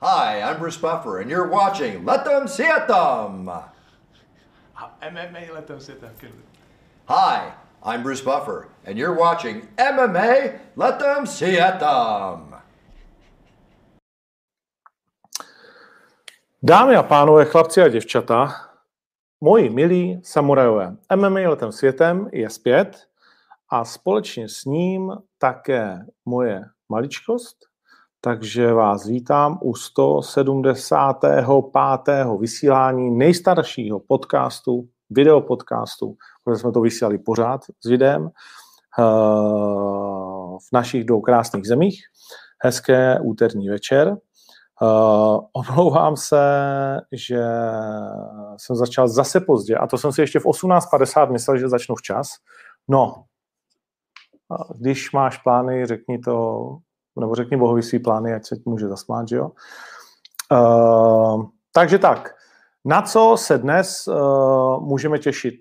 Hi, I'm Bruce Buffer, and you're watching Let Them See It Them. MMA Let Them Sit Them. Hi, I'm Bruce Buffer, and you're watching MMA Let Them See It Them. Dámy a pánové, chlapci a děvčata, moji milí samurajové, MMA letem světem je zpět a společně s ním také moje maličkost, takže vás vítám u 175. vysílání nejstaršího podcastu, videopodcastu, protože jsme to vysílali pořád s videem eh, v našich dvou krásných zemích. Hezké úterní večer. Uh, omlouvám se, že jsem začal zase pozdě a to jsem si ještě v 18.50 myslel, že začnu včas. No, když máš plány, řekni to, nebo řekni Bohovi svý plány, ať se může zasmát, že jo? Uh, takže tak, na co se dnes uh, můžeme těšit?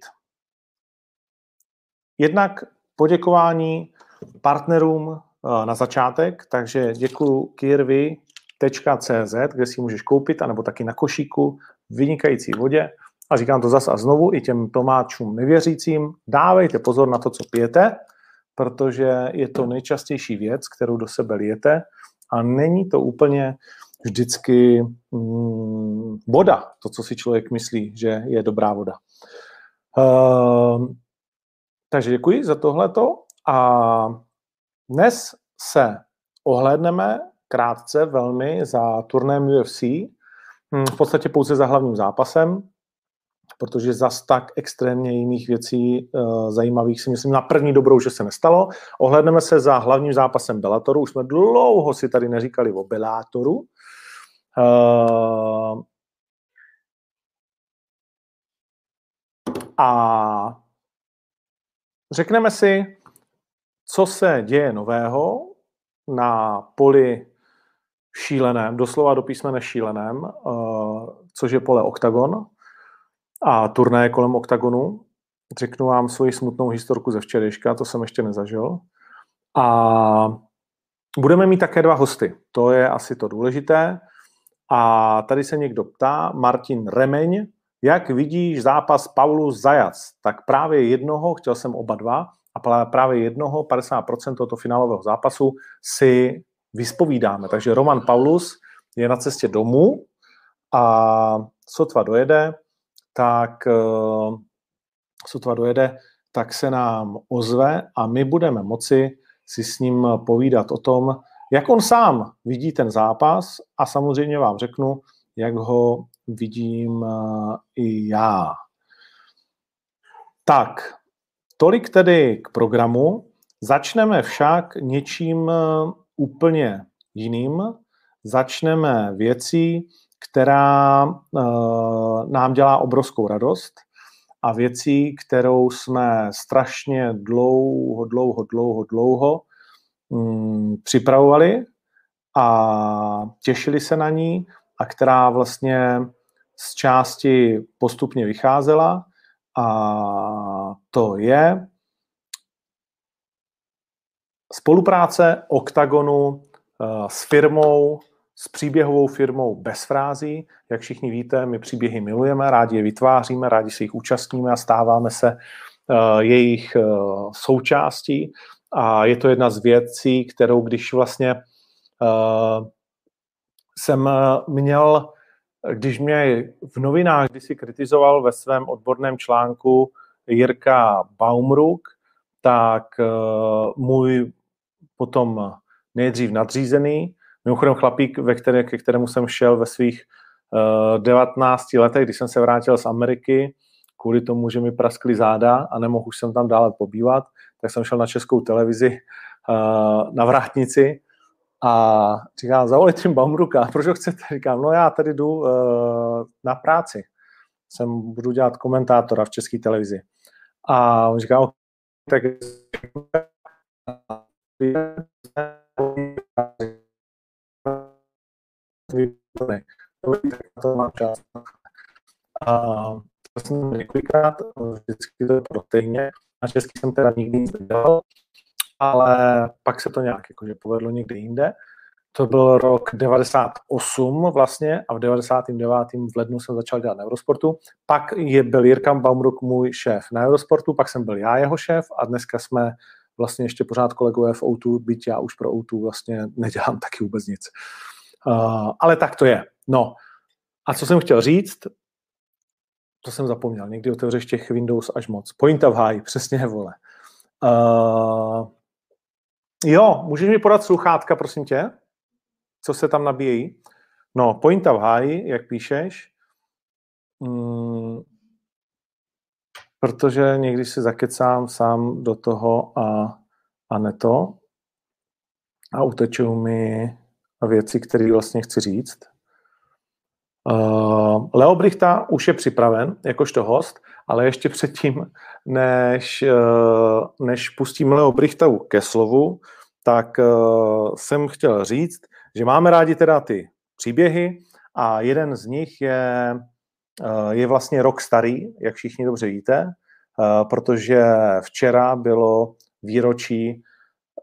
Jednak poděkování partnerům uh, na začátek, takže děkuji Kirvi, .cz, kde si můžeš koupit, anebo taky na košíku vynikající vodě. A říkám to zas a znovu i těm tomáčům nevěřícím, dávejte pozor na to, co pijete, protože je to nejčastější věc, kterou do sebe lijete a není to úplně vždycky mm, voda, to, co si člověk myslí, že je dobrá voda. Uh, takže děkuji za tohleto a dnes se ohlédneme krátce velmi za turnem UFC, hm, v podstatě pouze za hlavním zápasem, protože zas tak extrémně jiných věcí uh, zajímavých si myslím na první dobrou, že se nestalo. Ohledneme se za hlavním zápasem Bellatoru, už jsme dlouho si tady neříkali o Bellatoru. Uh, a řekneme si, co se děje nového na poli šíleném, doslova do písmene šíleném, uh, což je pole OKTAGON a turné kolem OKTAGONu. Řeknu vám svoji smutnou historku ze včerejška, to jsem ještě nezažil. A budeme mít také dva hosty, to je asi to důležité. A tady se někdo ptá, Martin Remeň, jak vidíš zápas Paulus Zajac? Tak právě jednoho, chtěl jsem oba dva, a právě jednoho, 50% tohoto finálového zápasu si vyspovídáme. Takže Roman Paulus je na cestě domů a sotva dojede, tak eh, sotva dojede, tak se nám ozve a my budeme moci si s ním povídat o tom, jak on sám vidí ten zápas a samozřejmě vám řeknu, jak ho vidím eh, i já. Tak, tolik tedy k programu. Začneme však něčím eh, úplně jiným. Začneme věcí, která uh, nám dělá obrovskou radost a věcí, kterou jsme strašně dlouho, dlouho, dlouho, dlouho um, připravovali a těšili se na ní a která vlastně z části postupně vycházela. A to je Spolupráce OKTAGONu eh, s firmou, s příběhovou firmou bez frází. Jak všichni víte, my příběhy milujeme, rádi je vytváříme, rádi se jich účastníme a stáváme se eh, jejich eh, součástí. A je to jedna z věcí, kterou když vlastně jsem měl, když mě v novinách kdysi kritizoval ve svém odborném článku Jirka Baumruk, tak můj potom nejdřív nadřízený, mimochodem chlapík, ve které, ke kterému jsem šel ve svých uh, 19 letech, když jsem se vrátil z Ameriky, kvůli tomu, že mi praskly záda a nemohl jsem tam dále pobývat, tak jsem šel na českou televizi uh, na vrátnici a říkám, zavolejte tím Baumruka, proč ho chcete? Říkám, no já tady jdu uh, na práci. Jsem, budu dělat komentátora v české televizi. A on říká, tak to mám čas. A to jsem několikrát, vždycky to protejně. Na český jsem teda nikdy nic nedělal, ale pak se to nějak jakože povedlo někde jinde. to byl rok 98 vlastně a v 99. v lednu jsem začal dělat na Eurosportu. Pak je, byl Jirkam Baumruck můj šéf na Eurosportu, pak jsem byl já jeho šéf a dneska jsme vlastně ještě pořád kolegové v O2, byť já už pro O2 vlastně nedělám taky vůbec nic. Uh, ale tak to je. No, a co jsem chtěl říct, to jsem zapomněl, někdy otevřeš těch Windows až moc. Point of high, přesně, vole. Uh, jo, můžeš mi podat sluchátka, prosím tě? Co se tam nabíjejí? No, point of high, jak píšeš, mm, protože někdy si zakecám sám do toho a, a ne to a utečou mi věci, které vlastně chci říct. Uh, Leo Brichta už je připraven jakožto host, ale ještě předtím, než, uh, než pustím Leo Brichtavu ke slovu, tak uh, jsem chtěl říct, že máme rádi teda ty příběhy a jeden z nich je, uh, je vlastně rok starý, jak všichni dobře víte, uh, protože včera bylo výročí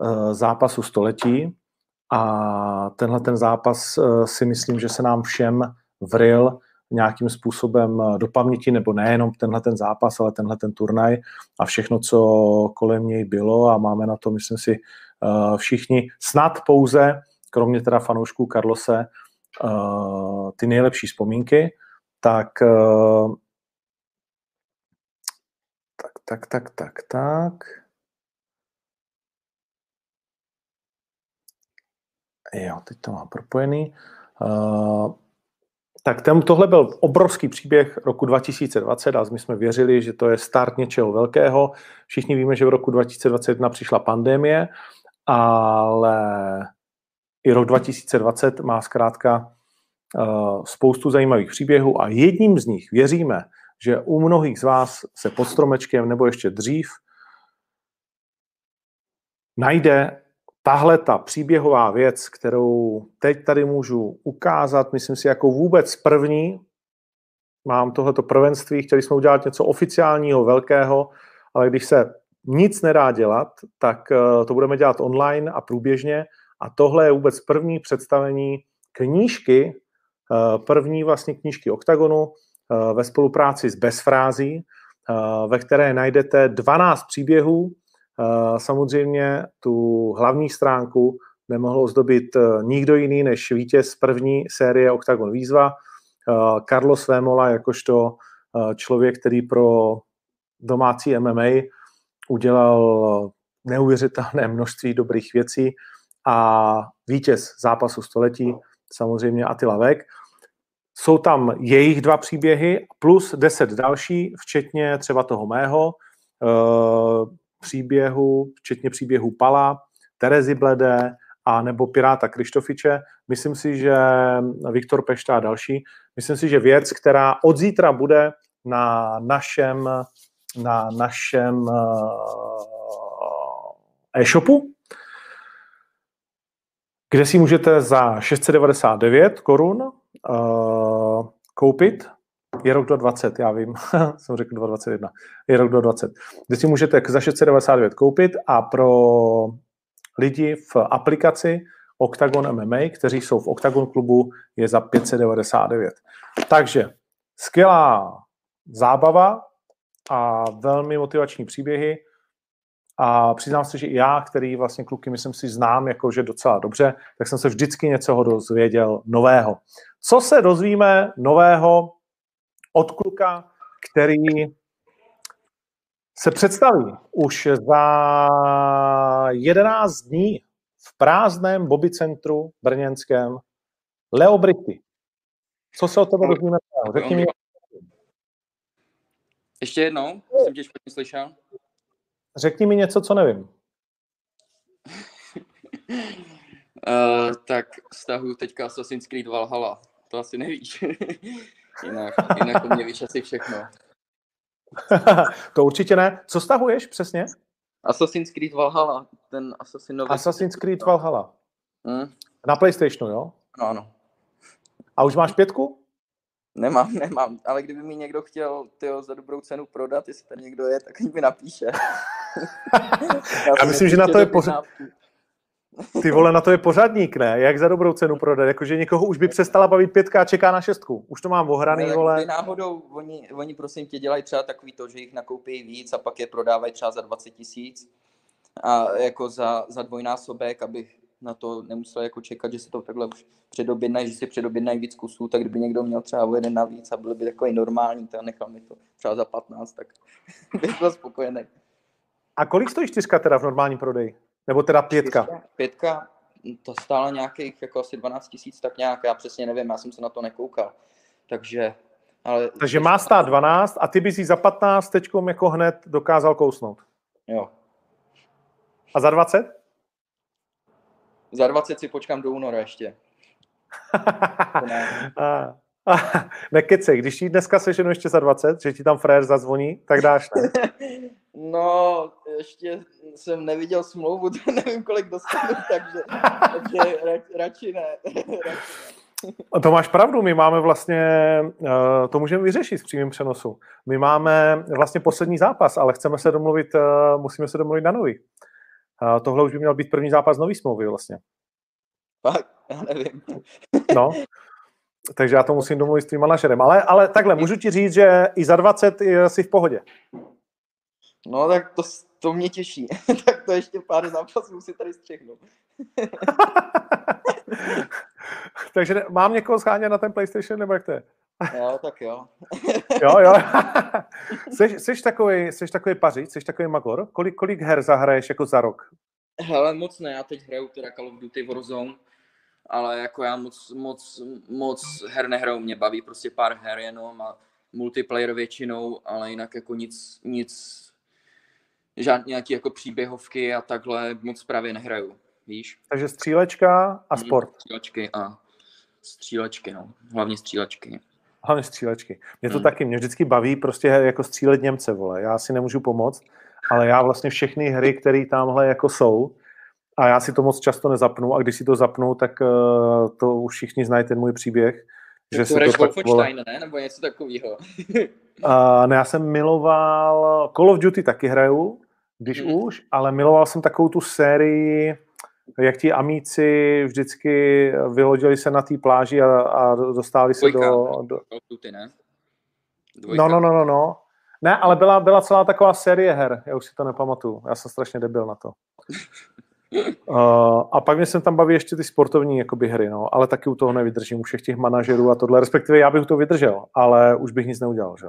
uh, zápasu století a tenhle ten zápas uh, si myslím, že se nám všem vril nějakým způsobem eh, do paměti, nebo nejenom tenhle ten zápas, ale tenhle ten turnaj a všechno, co kolem něj bylo a máme na to, myslím si, eh, všichni snad pouze, kromě teda fanoušků Karlose, eh, ty nejlepší vzpomínky, tak tak, tak, tak, tak, tak. Jo, teď to mám propojený. Tak ten, tohle byl obrovský příběh roku 2020 a my jsme věřili, že to je start něčeho velkého. Všichni víme, že v roku 2021 přišla pandemie, ale i rok 2020 má zkrátka uh, spoustu zajímavých příběhů a jedním z nich věříme, že u mnohých z vás se pod stromečkem nebo ještě dřív najde tahle ta příběhová věc, kterou teď tady můžu ukázat, myslím si, jako vůbec první, mám tohleto prvenství, chtěli jsme udělat něco oficiálního, velkého, ale když se nic nedá dělat, tak eh, to budeme dělat online a průběžně. A tohle je vůbec první představení knížky, eh, první vlastně knížky OKTAGONu eh, ve spolupráci s Bezfrází, ve které najdete 12 příběhů, Samozřejmě tu hlavní stránku nemohl ozdobit eh, nikdo jiný než vítěz první série Octagon Výzva, eh, Carlos Vémola, jakožto eh, člověk, který pro domácí MMA udělal neuvěřitelné množství dobrých věcí a vítěz zápasu století, samozřejmě Attila Vek. Jsou tam jejich dva příběhy plus deset další, včetně třeba toho mého příběhu, včetně příběhu Pala, Terezy Bledé a nebo Piráta Krištofiče. Myslím si, že Viktor Pešta a další, myslím si, že věc, která od zítra bude na našem, na našem eh, e-shopu, kde si můžete za 699 korun uh, koupit je rok do 20, já vím, jsem řekl 2021, je rok do 20, kde si můžete za 699 koupit a pro lidi v aplikaci Octagon MMA, kteří jsou v Octagon klubu, je za 599. Takže skvělá zábava a velmi motivační příběhy a přiznám se, že i já, který vlastně kluky, myslím si, znám jakože docela dobře, tak jsem se vždycky něco dozvěděl nového. Co se dozvíme nového od kluka, který se představí už za 11 dní v prázdném Bobby centru brněnském Leo Britti. Co se o tebe dozvíme? Řekni mi. Ještě jednou, jsem tě špatně slyšel. Řekni mi něco, co nevím. uh, tak stahuju teďka Assassin's Creed Valhalla. To asi nevíš. Jinak, jinak u mě víš asi všechno. to určitě ne. Co stahuješ přesně? Assassin's Creed Valhalla, ten Assassin nový. Assassin's Creed Valhalla. Hmm? Na PlayStationu, jo? No, ano. A už máš pětku? Nemám, nemám, ale kdyby mi někdo chtěl tyjo, za dobrou cenu prodat, jestli ten někdo je, tak mi napíše. Já, Já myslím, že na to je pořád. Ty vole, na to je pořadník, ne? Jak za dobrou cenu prodat? Jakože někoho už by přestala bavit pětka a čeká na šestku. Už to mám ohraný, Ale vole. náhodou, oni, oni prosím tě dělají třeba takový to, že jich nakoupí víc a pak je prodávají třeba za 20 tisíc a jako za, za dvojnásobek, abych na to nemusel jako čekat, že se to takhle už předobjednají, že si předobjednají víc kusů, tak kdyby někdo měl třeba o jeden navíc a byl by takový normální, tak nechal mi to třeba za 15, tak bych byl spokojený. A kolik stojí čtyřka teda v normálním prodeji? Nebo teda pětka? Pětka, to stála nějakých jako asi 12 tisíc, tak nějak, já přesně nevím, já jsem se na to nekoukal. Takže, ale... Takže má stát 12 a ty bys jí za 15 teďkom jako hned dokázal kousnout. Jo. A za 20? Za 20 si počkám do února ještě. Ne. a, a, nekecej, když ti dneska seženu ještě za 20, že ti tam frajer zazvoní, tak dáš, ne? No, ještě jsem neviděl smlouvu, to nevím, kolik dostanu, takže, takže ra, radši ne. radši ne. A To máš pravdu, my máme vlastně, eh, to můžeme vyřešit v přímém přenosu. My máme vlastně poslední zápas, ale chceme se domluvit, eh, musíme se domluvit na nový. A Tohle už by měl být první zápas nový smlouvy vlastně. Fakt, já nevím. No, takže já to musím domluvit s tvým manažerem. Ale, ale takhle, můžu ti říct, že i za 20 jsi v pohodě. No tak to, to mě těší. tak to ještě pár zápasů si tady střihnu. Takže mám někoho schánět na ten PlayStation, nebo jak to je? Jo, tak jo. Jo, jo. jsi, jsi, takový, jsi takový pařič, jsi takový magor? Kolik, kolik her zahraješ jako za rok? Hele, moc ne, já teď hraju teda Call of Duty Warzone, ale jako já moc, moc, moc her nehraju, mě baví prostě pár her jenom a multiplayer většinou, ale jinak jako nic, nic, žádný nějaký jako příběhovky a takhle moc právě nehraju, víš? Takže střílečka a Mhm, sport. Střílečky a střílečky, no, hlavně střílečky. Hlavně střílečky. Mě to Hmm. taky, mě vždycky baví prostě jako střílet Němce, vole. Já si nemůžu pomoct, ale já vlastně všechny hry, které tamhle jako jsou, a já si to moc často nezapnu a když si to zapnu, tak uh, to už všichni znají ten můj příběh. Že to se to tak, vole, ne? Nebo něco takového. uh, ne, já jsem miloval, Call of Duty taky hraju, když Hmm. už, ale miloval jsem takovou tu sérii, jak ti amíci vždycky vylodili se na té pláži a, a dostali se Dvojka. do, do, ne? Dvojka. No, no, no, no, no. Ne, ale byla, byla celá taková série her, já už si to nepamatuju, já jsem strašně debil na to. Uh, a pak mě jsem tam baví ještě ty sportovní jakoby, hry, no, ale taky u toho nevydržím, u všech těch manažerů a tohle, respektive já bych toho vydržel, ale už bych nic neudělal, že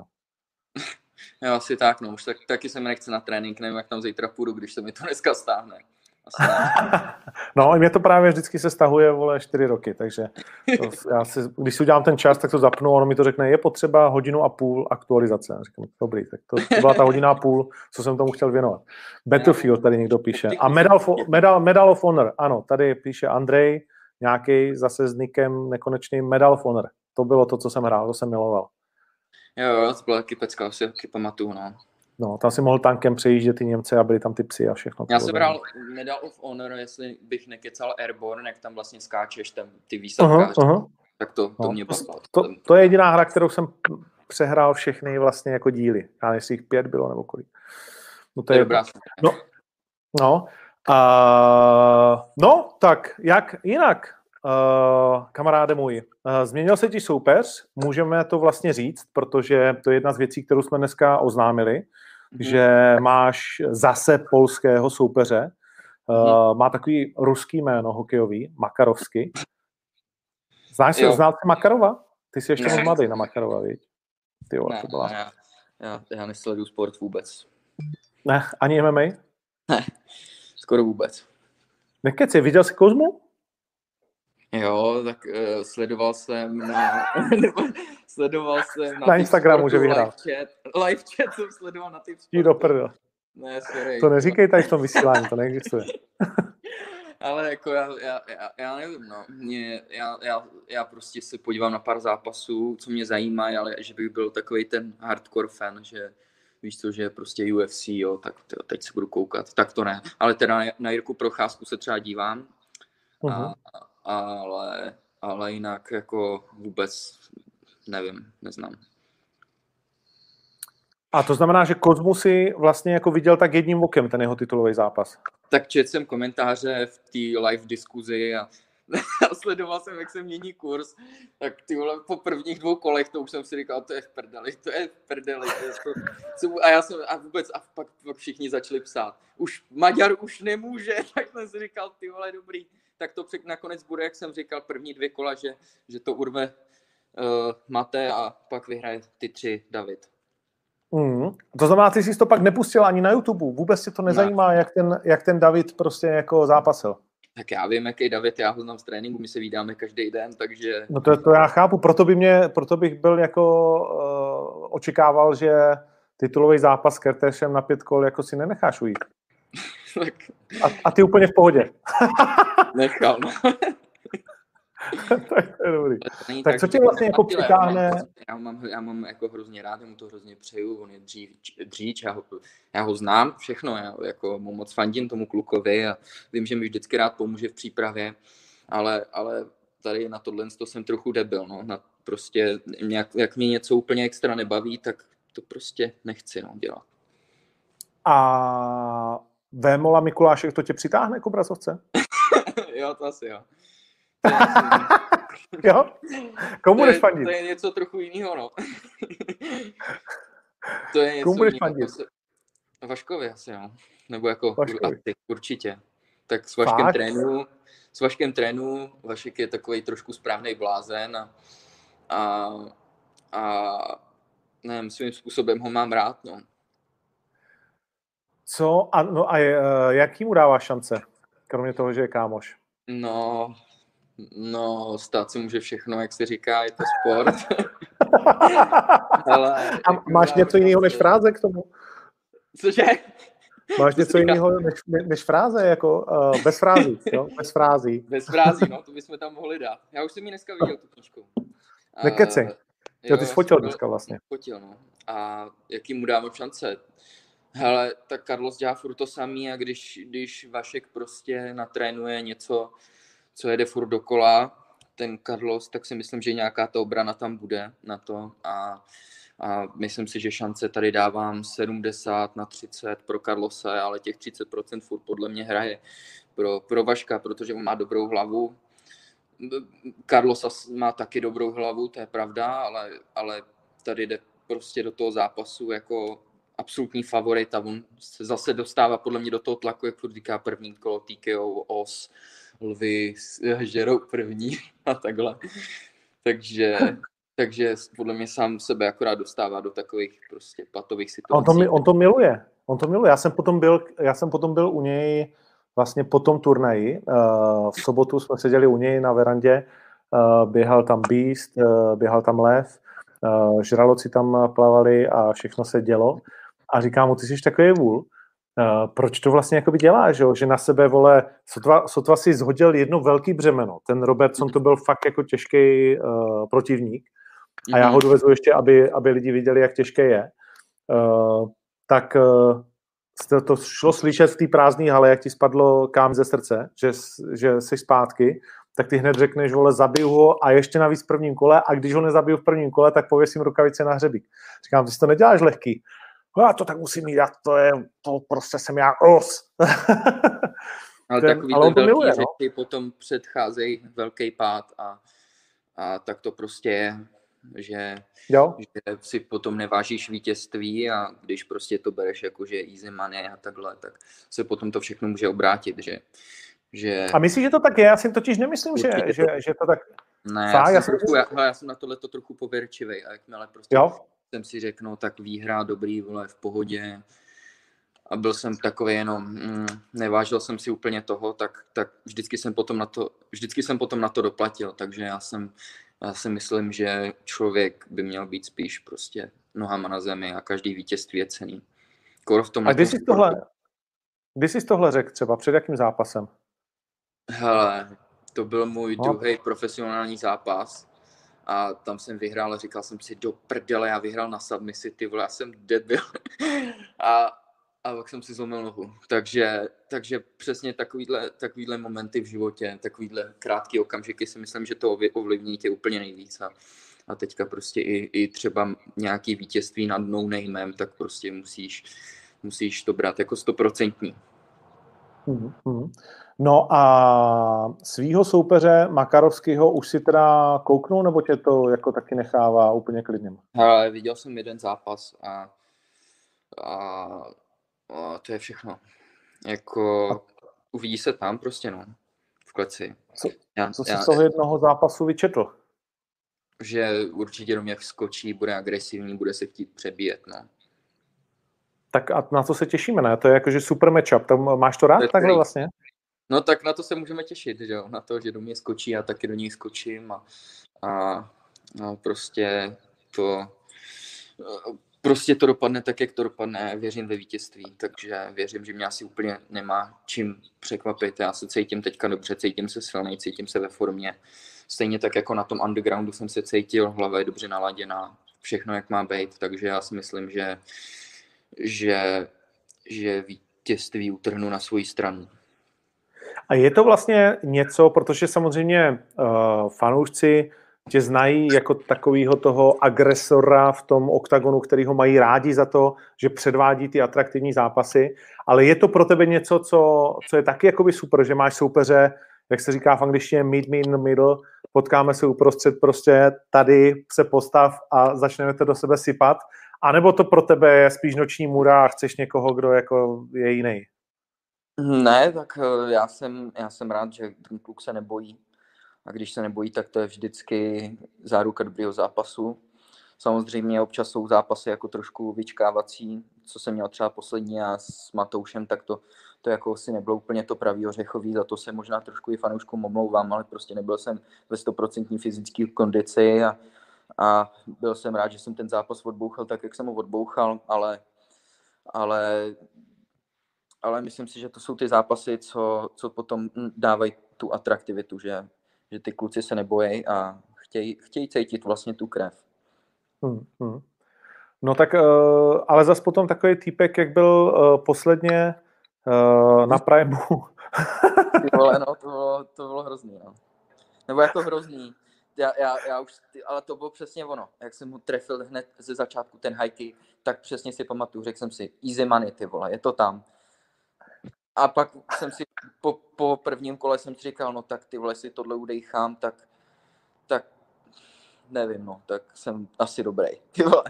jo. Asi tak, no. Už tak, taky se mi nechce na trénink, nevím, jak tam zítra půjdu, když se mi to dneska stáhne. No, i mě to právě vždycky se stahuje, vole, čtyři roky, takže to, já si, když si udělám ten čas, tak to zapnu, ono mi to řekne, je potřeba hodinu a půl aktualizace. Já Říkám, dobrý, tak to, to byla ta hodina a půl, co jsem tomu chtěl věnovat. Battlefield tady někdo píše. A Medal, fo- Medal, Medal of Honor, ano, tady píše Andrej, nějaký zase s nikem nekonečný Medal of Honor. To bylo to, co jsem hrál, to jsem miloval. Jo, jo, to byla taky pecka, si taky pamatuju, no. No, tam si mohl tankem přejíždět ty Němce a byly tam ty psy a všechno. to Já jsem hrál Medal of Honor, jestli bych nekecal Airborne, jak tam vlastně skáčeš tam ty výsadkáři, aha. tak to, to No, mě to, bavilo. to, to je jediná hra, kterou jsem přehrál všechny vlastně jako díly. Já jestli jich pět bylo nebo kolik. No to je dobrá. No, no, uh, no, tak jak jinak, uh, kamaráde můj, uh, změnil se ti soupeř, můžeme to vlastně říct, protože to je jedna z věcí, kterou jsme dneska oznámili, Mhm. že máš zase polského soupeře, uh, Mhm. má takový ruský jméno hokejový, Makarovsky. Znáš Jo. znal jsi Makarova? Ty jsi ještě Ne. moc mladý na Makarova, víš? Ty vole, Ne, to byla... ne, já, já, já nesleduju sport vůbec. Ne, ani MMA? Skoro vůbec. Nekeci, viděl jsi Kozmu? Jo, tak uh, sledoval jsem na... nebo sledoval jsem na, Na Instagramu, že vyhrál. Live chat, live chat jsem sledoval na Tip Jdi do prdel. Ne, sorry. To neříkej tady v tom vysílání, to neexistuje. Ale jako já, já, já, já nevím, no. Mě, já, já, já prostě se podívám na pár zápasů, co mě zajímá, ale že bych byl takový ten hardcore fan, že víš co, že prostě UFC, jo, tak tyjo, teď se budu koukat. Tak to ne. Ale teda na- Jirku Procházku se třeba dívám, Mhm. a, ale, ale jinak jako vůbec nevím, neznám. A to znamená, že Kozmu si vlastně jako viděl tak jedním okem ten jeho titulový zápas. Tak četl jsem komentáře v té live diskuzi a, a sledoval jsem, jak se mění kurz. Tak ty vole, po prvních dvou kolech to už jsem si říkal, to je v prdeli, to je v prdeli. To je to, co, a já jsem, a vůbec, a pak, pak všichni začali psát. Už Maďar už nemůže, tak jsem si říkal, ty vole, dobrý. Tak to přek, nakonec bude, jak jsem říkal, první dvě kola, že, že to urve uh, Mate a pak vyhraje ty tři David. Mm. To znamená, ty jsi to pak nepustil ani na YouTube. Vůbec tě to nezajímá, ne. jak, ten, jak ten David prostě jako zápasil. Tak já vím, jaký David, já ho znám z tréninku, my se vídáme každý den, takže... No to, to já chápu, proto, by mě, proto bych byl jako uh, očekával, že titulový zápas s Kertéšem na pět kol jako si nenecháš ujít. tak... a, a ty úplně v pohodě. Nechal, no. tak to je dobrý. To tak, tak co tě vlastně jako přitáhne? Já mám, já mám jako hrozně rád, já mu to hrozně přeju, on je dřív, dříč, já ho, já ho znám všechno, já jako mu moc fandím tomu klukovi a vím, že mi vždycky rád pomůže v přípravě, ale, ale tady na tohle to jsem trochu debil, no, na prostě, nějak, jak mě něco úplně extra nebaví, tak to prostě nechci no, dělat. A Vémola Mikulášek to tě přitáhne jako obrazovce? jo, to asi jo. jo? Komu to budeš fandit? To je něco trochu jiného, no. to je něco Komu budeš fandit? Se... Vaškovi asi, jo. Nebo jako Vaškovi. Asi, určitě. Tak s Vaškem trénu, s Vaškem trénu, Vašek je takový trošku správný blázen a, a, a nevím, svým způsobem ho mám rád, no. Co? A, no a je, jaký mu dává šance? Kromě toho, že je kámoš. No, No, stát se může všechno, jak se říká, je to sport. Ale, A jako máš něco jiného než fráze k tomu? Cože? Máš něco jiného než, než fráze, jako uh, bez frází, jo? Bez frází. Bez frází, no, to bychom tam mohli dát. Já už jsem ji dneska viděl, tu knížku. Nekecej. Uh, jo, ty jsi fotil dneska vlastně. Fotil, no. A jaký mu dáme šance? Hele, tak Carlos dělá furt to samý a když, když Vašek prostě natrénuje něco, co jede furt dokola, ten Carlos, tak si myslím, že nějaká ta obrana tam bude na to a, a myslím si, že šance tady dávám 70 na 30 pro Carlose, ale těch 30% furt podle mě hraje pro, pro Vaška, protože on má dobrou hlavu. Carlos má taky dobrou hlavu, to je pravda, ale, ale tady jde prostě do toho zápasu jako absolutní favorit a on se zase dostává podle mě do toho tlaku, jak furt říká první kolo TKO, OS, lvy žerou první a takhle. Takže, takže podle mě sám sebe akorát dostává do takových prostě patových situací. On to, on to miluje. On to miluje. Já jsem potom byl, já jsem potom byl u něj vlastně po tom turnaji. Eh, v sobotu jsme seděli u něj na verandě, eh, běhal tam Beast, eh, běhal tam Lev, žraloci tam plavali a všechno se dělo. A říkám mu, ty jsi takový vůl, Uh, proč to vlastně jakoby děláš, že, že na sebe, vole, sotva, sotva si zhodil jedno velký břemeno. Ten Robertson to byl fakt jako těžký uh, protivník a já ho mhm. dovezu ještě, aby, aby lidi viděli, jak těžké je. Uh, tak uh, to šlo slyšet v té prázdné hale, jak ti spadlo kám ze srdce, že, že jsi zpátky, tak ty hned řekneš, vole, zabiju ho a ještě navíc v prvním kole a když ho nezabiju v prvním kole, tak pověsím rukavice na hřebík. Říkám, ty si to neděláš lehký já to tak musím mít, to je, to prostě jsem já os. ale Ten, takový ale velký miluje, řeči no? potom předcházejí velký pád a, a tak to prostě je, že, jo. že si potom nevážíš vítězství a když prostě to bereš jako, že easy money a takhle, tak se potom to všechno může obrátit, že že... A myslíš, že to tak je? Já si totiž nemyslím, že, to... že, že to tak... Ne, Fá, já, jsem trochu, já, já jsem na tohle to trochu pověrčivý a jakmile prostě jo? Jsem si řekl, no tak výhra, dobrý, vole, v pohodě. A byl jsem takový jenom, mm, nevážil jsem si úplně toho, tak, tak vždycky jsem potom na to, vždycky jsem potom na to doplatil, takže já jsem, já si myslím, že člověk by měl být spíš prostě nohama na zemi a každý vítězství je cený. Kor v tom a kdy jsi, tohle, kdy jsi tohle řekl třeba, před jakým zápasem? Hele, to byl můj no. druhý profesionální zápas a tam jsem vyhrál a říkal jsem si do prdele, já vyhrál na submisi, ty vole, já jsem debil. a, a pak jsem si zlomil nohu. Takže, takže přesně takovýhle, takovýhle momenty v životě, takovýhle krátký okamžiky si myslím, že to ovlivní tě úplně nejvíc. A, a teďka prostě i, i třeba nějaký vítězství nad no namem, tak prostě musíš, musíš to brát jako stoprocentní. Mm-hmm. No a svýho soupeře Makarovského už si teda kouknul, nebo tě to jako taky nechává úplně klidným? Ale viděl jsem jeden zápas a, a, a to je všechno. Jako uvidí se tam prostě, no, v kleci. Co, já, co jsi já, z toho jednoho zápasu vyčetl? Že určitě do mě skočí, bude agresivní, bude se chtít přebíjet, no. Tak a na co se těšíme, ne? To je jakože super matchup, tam máš to rád to takhle vlastně? No tak na to se můžeme těšit, že jo? na to, že do mě skočí a taky do něj skočím a, a, a prostě to prostě to dopadne tak, jak to dopadne. Věřím ve vítězství, takže věřím, že mě asi úplně nemá čím překvapit. Já se cítím teďka dobře, cítím se silný, cítím se ve formě. Stejně tak jako na tom undergroundu jsem se cítil, hlava je dobře naladěná, všechno jak má být, takže já si myslím, že, že, že vítězství utrhnu na svoji stranu. A je to vlastně něco, protože samozřejmě uh, fanoušci tě znají jako takového toho agresora v tom oktagonu, který ho mají rádi za to, že předvádí ty atraktivní zápasy, ale je to pro tebe něco, co, co je taky jakoby super, že máš soupeře, jak se říká v angličtině meet me in the middle, potkáme se uprostřed, prostě tady se postav a začneme to do sebe sypat, anebo to pro tebe je spíš noční můra a chceš někoho, kdo jako je jiný? Ne, tak eh, já jsem, já jsem rád, že ten kluk se nebojí. A když se nebojí, tak to je vždycky záruka dobrého zápasu. Samozřejmě občas jsou zápasy jako trošku vyčkávací, co jsem měl třeba poslední a s Matoušem, tak to, to jako si nebylo úplně to pravý ořechový, za to se možná trošku i fanouškům omlouvám, ale prostě nebyl jsem ve 100% fyzické kondici a, a byl jsem rád, že jsem ten zápas odbouchal tak, jak jsem ho odbouchal, ale, ale ale myslím si, že to jsou ty zápasy, co, co potom dávají tu atraktivitu, že, že ty kluci se nebojí a chtějí, chtějí cítit vlastně tu krev. Hmm, hmm. No tak, uh, ale zas potom takový týpek, jak byl uh, posledně uh, na Primeu. ty vole, no, to bylo, to bylo hrozný, no. Nebo jako hrozný. Já, já, já už, ale to bylo přesně ono. Jak jsem mu trefil hned ze začátku ten hajky, tak přesně si pamatuju, řekl jsem si, easy money, ty vole, je to tam. A pak jsem si po, po prvním kole jsem si říkal, no tak ty vole, si tohle udejchám, tak, tak nevím, no, tak jsem asi dobrý, ty vole.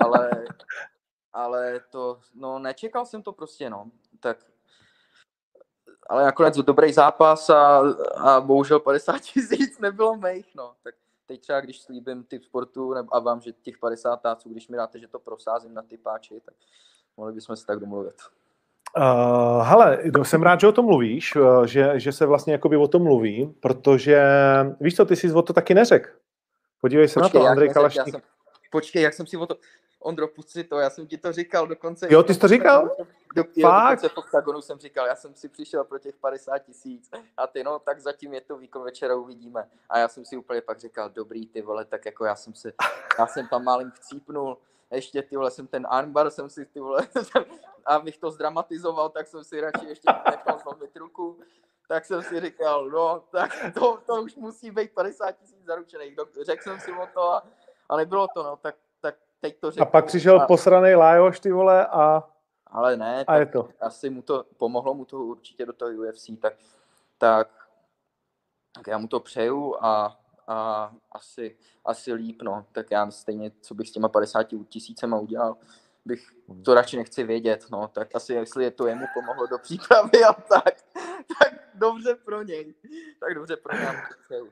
ale, ale to, no nečekal jsem to prostě, no, tak ale nakonec dobrý zápas a, a bohužel 50 tisíc nebylo mých, no, tak teď třeba, když slíbím typ sportu a vám, že těch 50 táců, když mi dáte, že to prosázím na ty páči, tak mohli bychom se tak domluvit. Uh, hele, jsem rád, že o tom mluvíš, uh, že, že se vlastně jakoby o tom mluví, protože víš co, ty jsi o to taky neřekl. Podívej se počkej, na to, Andrej Kalašník. Jsem, počkej, jak jsem si o to... Ondro, pusti to, já jsem ti to říkal dokonce... Jo, ty jsi to říkal? Do, jo, Fakt? dokonce v Octagonu jsem říkal, já jsem si přišel pro těch 50 tisíc a ty no, tak zatím je to výkon večera, uvidíme. A já jsem si úplně pak říkal, dobrý ty vole, tak jako já jsem si, já jsem tam málem chcípnul, ještě ty vole, jsem ten armbar, jsem si ty vole, abych to zdramatizoval, tak jsem si radši ještě nechal zlomit ruku, tak jsem si říkal, no, tak to, to už musí být 50 tisíc zaručených. Řekl jsem si o to a, a nebylo to, no, tak, tak teď to řekl. A pak přišel a... posraný Lajoš, ty vole, a... Ale ne, a je to. asi mu to, pomohlo mu to určitě do toho UFC, tak, tak, tak já mu to přeju a a asi, asi líp, no. Tak já stejně, co bych s těma 50 tisícema udělal, bych to radši nechci vědět, no. Tak asi, jestli je to jemu pomohlo do přípravy a tak, tak dobře pro něj. Tak dobře pro něj.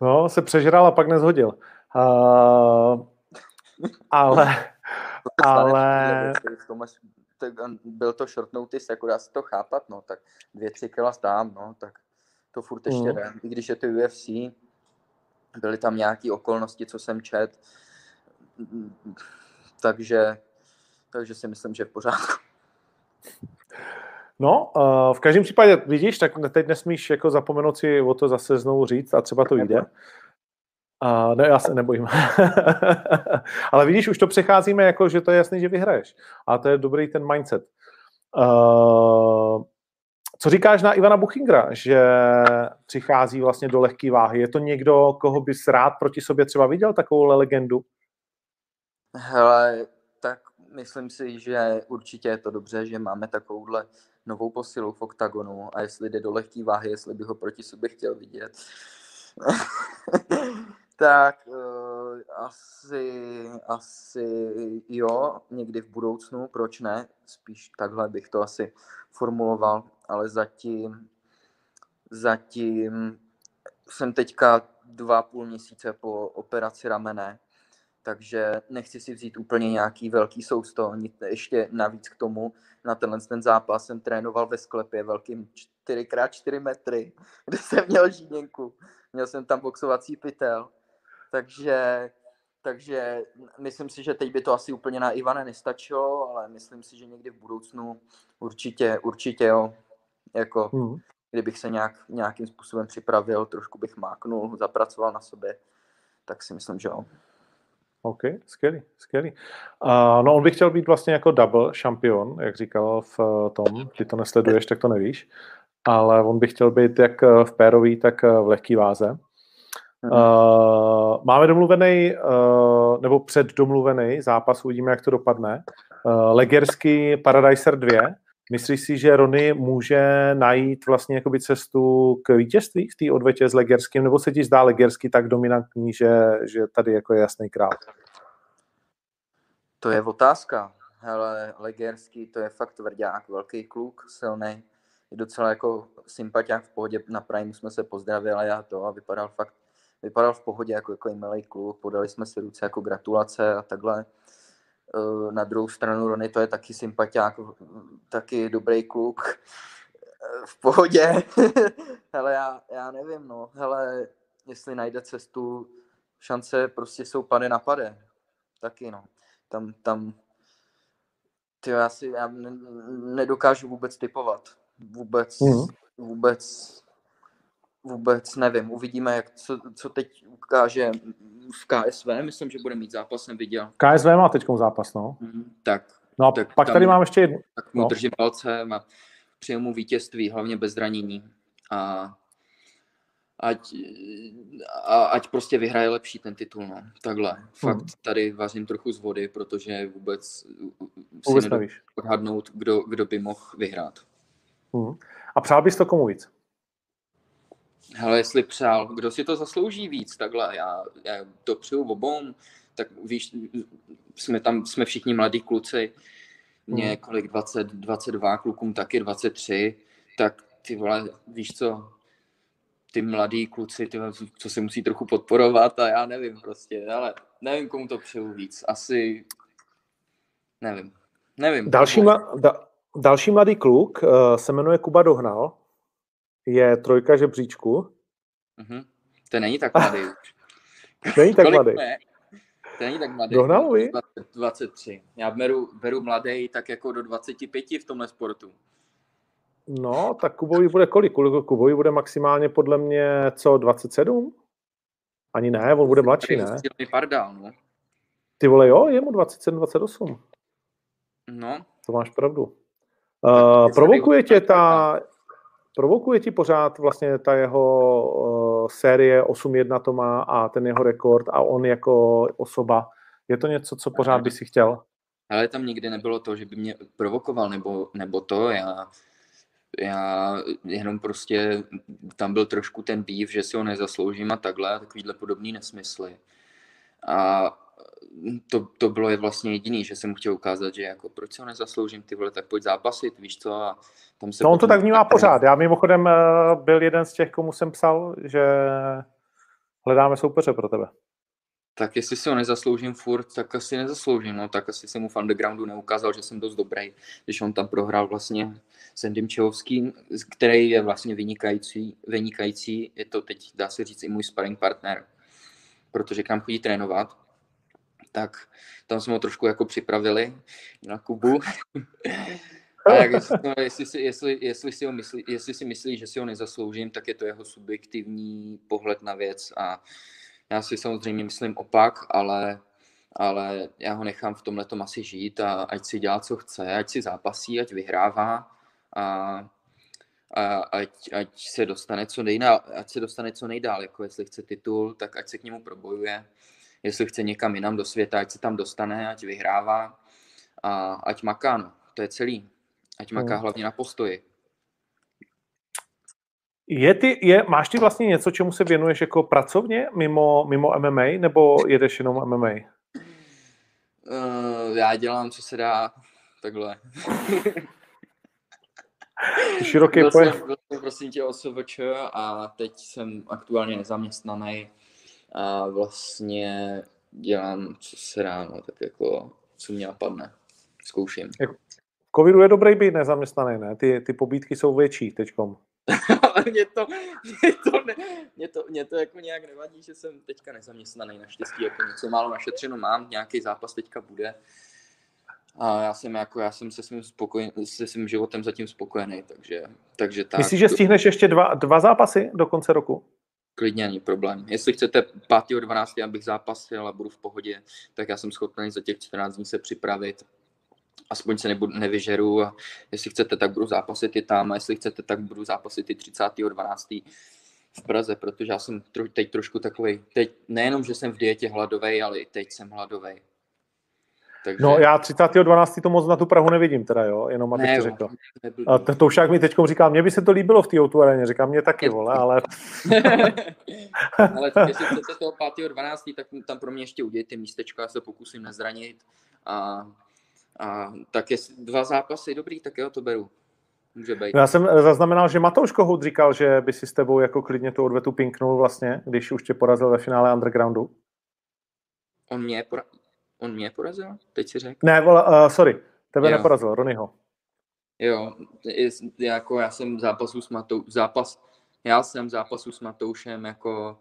No, se přežral a pak nezhodil. Uh, ale, ale... Byl to short notice, jako dá se to chápat, no, tak dvě, tři kila stám, no, tak to furt ještě mm. jde. I když je to UFC, byly tam nějaké okolnosti, co jsem čet, takže, takže si myslím, že v pořádku. No, uh, v každém případě, vidíš, tak teď nesmíš jako zapomenout si o to zase znovu říct a třeba to jde. Uh, ne, já se nebojím. Ale vidíš, už to přecházíme jako, že to je jasný, že vyhraješ. A to je dobrý ten mindset. Uh, co říkáš na Ivana Buchingra, že přichází vlastně do lehké váhy? Je to někdo, koho bys rád proti sobě třeba viděl, takovou legendu? Hele, tak myslím si, že určitě je to dobře, že máme takovouhle novou posilu v oktagonu a jestli jde do lehké váhy, jestli bych ho proti sobě chtěl vidět, tak uh, asi, asi jo, někdy v budoucnu, proč ne? Spíš takhle bych to asi formuloval, ale zatím, zatím jsem teďka dva půl měsíce po operaci ramene, takže nechci si vzít úplně nějaký velký sousto. Ještě navíc k tomu, na tenhle ten zápas jsem trénoval ve sklepě velkým 4x4 metry, kde jsem měl žíněnku. Měl jsem tam boxovací pytel, takže, takže myslím si, že teď by to asi úplně na Ivane nestačilo, ale myslím si, že někdy v budoucnu určitě, určitě jo. Jako, hmm. kdybych se nějak, nějakým způsobem připravil, trošku bych máknul, zapracoval na sobě, tak si myslím, že jo. OK, skvělý, skvělý. Uh, no on by chtěl být vlastně jako double šampion, jak říkal v uh, tom, ty to nesleduješ, tak to nevíš, ale on by chtěl být jak uh, v pérový, tak uh, v lehký váze. Uh, máme domluvený, uh, nebo předdomluvený zápas, uvidíme, jak to dopadne. Uh, Legersky Paradiser 2. Myslíš si, že Rony může najít vlastně jakoby cestu k vítězství v té odvetě s Legerským, nebo se ti zdá Legersky tak dominantní, že, že tady jako je jasný král? To je otázka. Hele, Legerský to je fakt tvrdák, velký kluk, silný. Je docela jako sympatiák v pohodě, na Prime jsme se pozdravili a to a vypadal fakt vypadal v pohodě jako, jako milý kluk, podali jsme si ruce jako gratulace a takhle. Eh, na druhou stranu Rony to je taky sympatiák, taky dobrý kluk, eh, v pohodě. Hele, já, já nevím, no. Hele, jestli najde cestu, šance prostě jsou pade na pade. Taky, no. Tam, tam, ty já si, já nedokážu vůbec typovat. Vůbec, mm. vůbec Vůbec nevím, uvidíme, jak, co, co teď ukáže v KSV, myslím, že bude mít zápas, jsem viděl. KSV má teď zápas, no. Mm, tak. No a tak pak tady mám ještě jednu. Tak mu no. držím palce a přeju mu vítězství, hlavně bez zranění. A ať, a, ať prostě vyhraje lepší ten titul, no. Takhle. Fakt mm. tady vařím trochu z vody, protože vůbec, vůbec si odhadnout, kdo, kdo by mohl vyhrát. Mm. A přál bys to komu víc? Hele, jestli přál, kdo si to zaslouží víc, takhle, já, já to přeju obou, tak víš, jsme tam, jsme všichni mladí kluci, mě hmm. kolik 20, 22, klukům taky 23, tak ty vole, víš co, ty mladí kluci, ty, co se musí trochu podporovat a já nevím prostě, ale nevím, komu to přeju víc, asi nevím, nevím. Další, ma, da, další mladý kluk uh, se jmenuje Kuba Dohnal, je trojka žebříčku. Mm-hmm. To není tak mladý už. není tak mladý. Ne? To není tak mladý. Dohnal 23. Já beru, beru mladý tak jako do 25 v tomhle sportu. No, tak Kubovi bude kolik? Kubovi bude maximálně podle mě co, 27? Ani ne, on bude mladší, ne? Pardál, no. Ty vole, jo, je mu 27, 28. No. To máš pravdu. Uh, provokuje tě ta, Provokuje ti pořád vlastně ta jeho uh, série 8-1 to má a ten jeho rekord a on jako osoba. Je to něco, co pořád by si chtěl? Ale tam nikdy nebylo to, že by mě provokoval nebo, nebo to. Já, já jenom prostě, tam byl trošku ten býv, že si ho nezasloužím a takhle, takovýhle podobný nesmysly. A to, to bylo je vlastně jediný, že jsem mu chtěl ukázat, že jako proč se ho nezasloužím, ty vole, tak pojď zápasit, víš co, a tam se No on to tak vnímá pořád, já mimochodem eh, byl jeden z těch, komu jsem psal, že hledáme soupeře pro tebe. Tak jestli si ho nezasloužím furt, tak asi nezasloužím, no, tak asi jsem mu v undergroundu neukázal, že jsem dost dobrý, když on tam prohrál vlastně s Endym Čehovským, který je vlastně vynikající, vynikající, je to teď, dá se říct, i můj sparring partner, protože k nám chodí trénovat tak tam jsme ho trošku jako připravili na Kubu. A jak, no, jestli, si, jestli, jestli, si ho myslí, jestli si myslí, že si ho nezasloužím, tak je to jeho subjektivní pohled na věc a já si samozřejmě myslím opak, ale, ale já ho nechám v tomhle asi žít a ať si dělá, co chce, ať si zápasí, ať vyhrává a, a ať, ať se dostane co nejdál, ať se dostane co nejdál, jako jestli chce titul, tak ať se k němu probojuje, jestli chce někam jinam do světa, ať se tam dostane, ať vyhrává a ať maká, no. to je celý. Ať maká Hmm. hlavně na postoji. Je ty, je, máš ty vlastně něco, čemu se věnuješ jako pracovně mimo, mimo MMA, nebo jedeš jenom MMA? Uh, já dělám, co se dá, takhle. Široký byl, pojem. jsem, byl jsem prosím tě OSVČ a teď jsem aktuálně nezaměstnaný a vlastně dělám, co se dá, no, tak jako, co mě napadne. Zkouším. V covidu je dobrý být nezaměstnaný, ne? Ty, ty pobídky jsou větší teďkom. Mě to, mě to, ne, mě to, mě to jako nějak nevadí, že jsem teďka nezaměstnaný, naštěstí jako něco málo našetřeno mám, nějaký zápas teďka bude. A já jsem jako, já jsem se svým, spokojen, se svým životem zatím spokojený, takže, takže tak. Myslíš, že stihneš ještě dva, dva zápasy do konce roku? Klidně není problém. Jestli chcete 5.12. abych zápasil a budu v pohodě, tak já jsem schopný za těch 14 dní se připravit. Aspoň se nebudu, nevyžeru a jestli chcete, tak budu zápasit i tam a jestli chcete, tak budu zápasit i 30.12. v Praze, protože já jsem teď trošku takový, teď nejenom, že jsem v dietě hladovej, ale i teď jsem hladovej. Takže, No já 30.12. to moc na tu Prahu nevidím teda, jo, jenom abych ne, ti jo, řekl. A to, to už jak mi teď říká, mně by se to líbilo v té o aréně, říkám, mě taky, vole, ale Ale jestli chcete toho 5.12., tak tam pro mě ještě udějte místečko, já se pokusím nezranit. A, a tak je dva zápasy dobrý, tak jo, to beru. Může být. já jsem zaznamenal, že Matouš Kohout říkal, že by si s tebou jako klidně tu odvetu pinknul vlastně, když už tě porazil ve finále Undergroundu. On mě, pora... On mě porazil? Teď si řekl? Ne, vole, uh, sorry, tebe Jo. neporazil, Ronnyho. Jo, jako já jsem zápasu s Matou... zápas, já jsem zápasu s Matoušem jako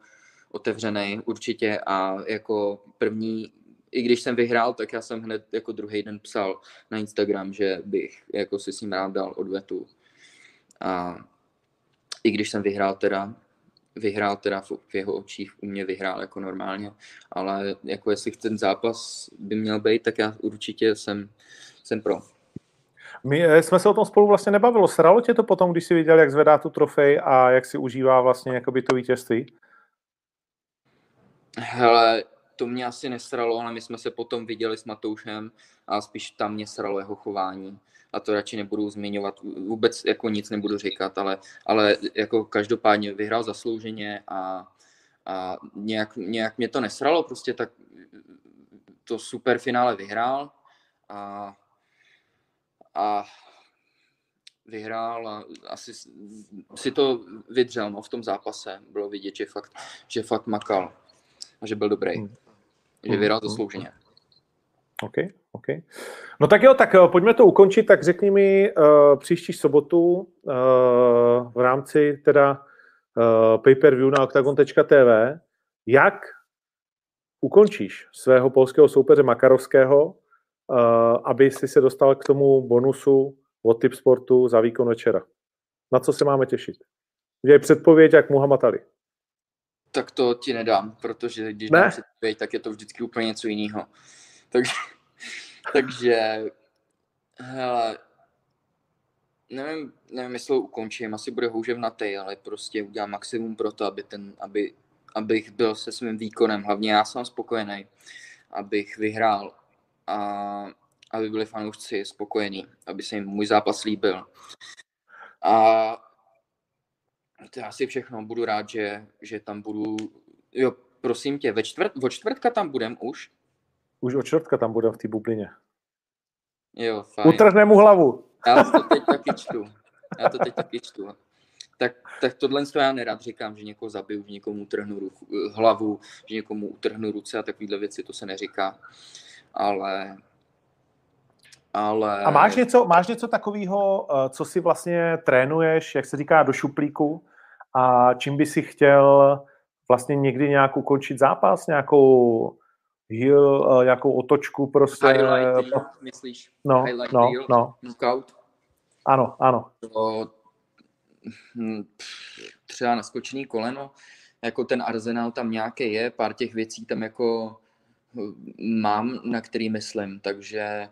otevřený určitě a jako první, i když jsem vyhrál, tak já jsem hned jako druhý den psal na Instagram, že bych jako si s ním rád dal odvetu. A i když jsem vyhrál teda, vyhrál teda v, v jeho očích, u mě vyhrál jako normálně, ale jako jestli ten zápas by měl být, tak já určitě jsem, jsem pro. My eh, jsme se o tom spolu vlastně nebavilo. Sralo tě to potom, když jsi viděl, jak zvedá tu trofej a jak si užívá vlastně jakoby to vítězství? Hele, to mě asi nesralo, ale my jsme se potom viděli s Matoušem a spíš tam mě sralo jeho chování. A to radši nebudu zmiňovat, vůbec jako nic nebudu říkat, ale, ale jako každopádně vyhrál zaslouženě a, a nějak, nějak mě to nesralo, prostě tak to super finále vyhrál a, a vyhrál a asi si to vydřel no, v tom zápase. Bylo vidět, že fakt, že fakt makal a že byl dobrý. Hmm. Že vyhrál hmm, zaslouženě. OK, OK. No tak jo, tak eh, pojďme to ukončit, tak řekni mi uh, příští sobotu uh, v rámci teda uh, pay-per-view na octagon.tv, jak ukončíš svého polského soupeře Makarovského, uh, aby si se dostal k tomu bonusu od Tip Sportu za výkon večera. Na co se máme těšit? Udělej předpověď jak Muhammad Ali. Tak to ti nedám, protože když Ne? dám předpověď, tak je to vždycky úplně něco jiného. Takže, takže hele, nevím, nevím, jestli ho ukončím, asi bude houževnatý, ale prostě udělám maximum pro to, aby ten, aby, abych byl se svým výkonem, hlavně já jsem spokojený, abych vyhrál a aby byli fanoušci spokojení, aby se jim můj zápas líbil. A to je asi všechno. Budu rád, že, že tam budu... Jo, prosím tě, ve čtvrt, od čtvrtka tam budem už? Už od čtvrtka tam budem v té bublině. Jo, fajn. Utrhne mu hlavu. Já to teď taky čtu. Já to teď taky čtu. Tak, tak tohle to já nerad říkám, že někoho zabiju, že někomu utrhnu ruku, hlavu, že někomu utrhnu ruce a takovéhle věci, to se neříká. Ale... Ale... A máš něco, máš něco takového, eh, co si vlastně trénuješ, jak se říká, do šuplíku a čím by si chtěl vlastně někdy nějak ukončit zápas, nějakou heel, eh, nějakou otočku prostě. Highlight reel, myslíš? No, highlight no, reel? no, Knockout? ano, ano. To, hm, třeba naskočený koleno, jako ten arzenál tam nějaký je, pár těch věcí tam jako hm, mám, na který myslím, takže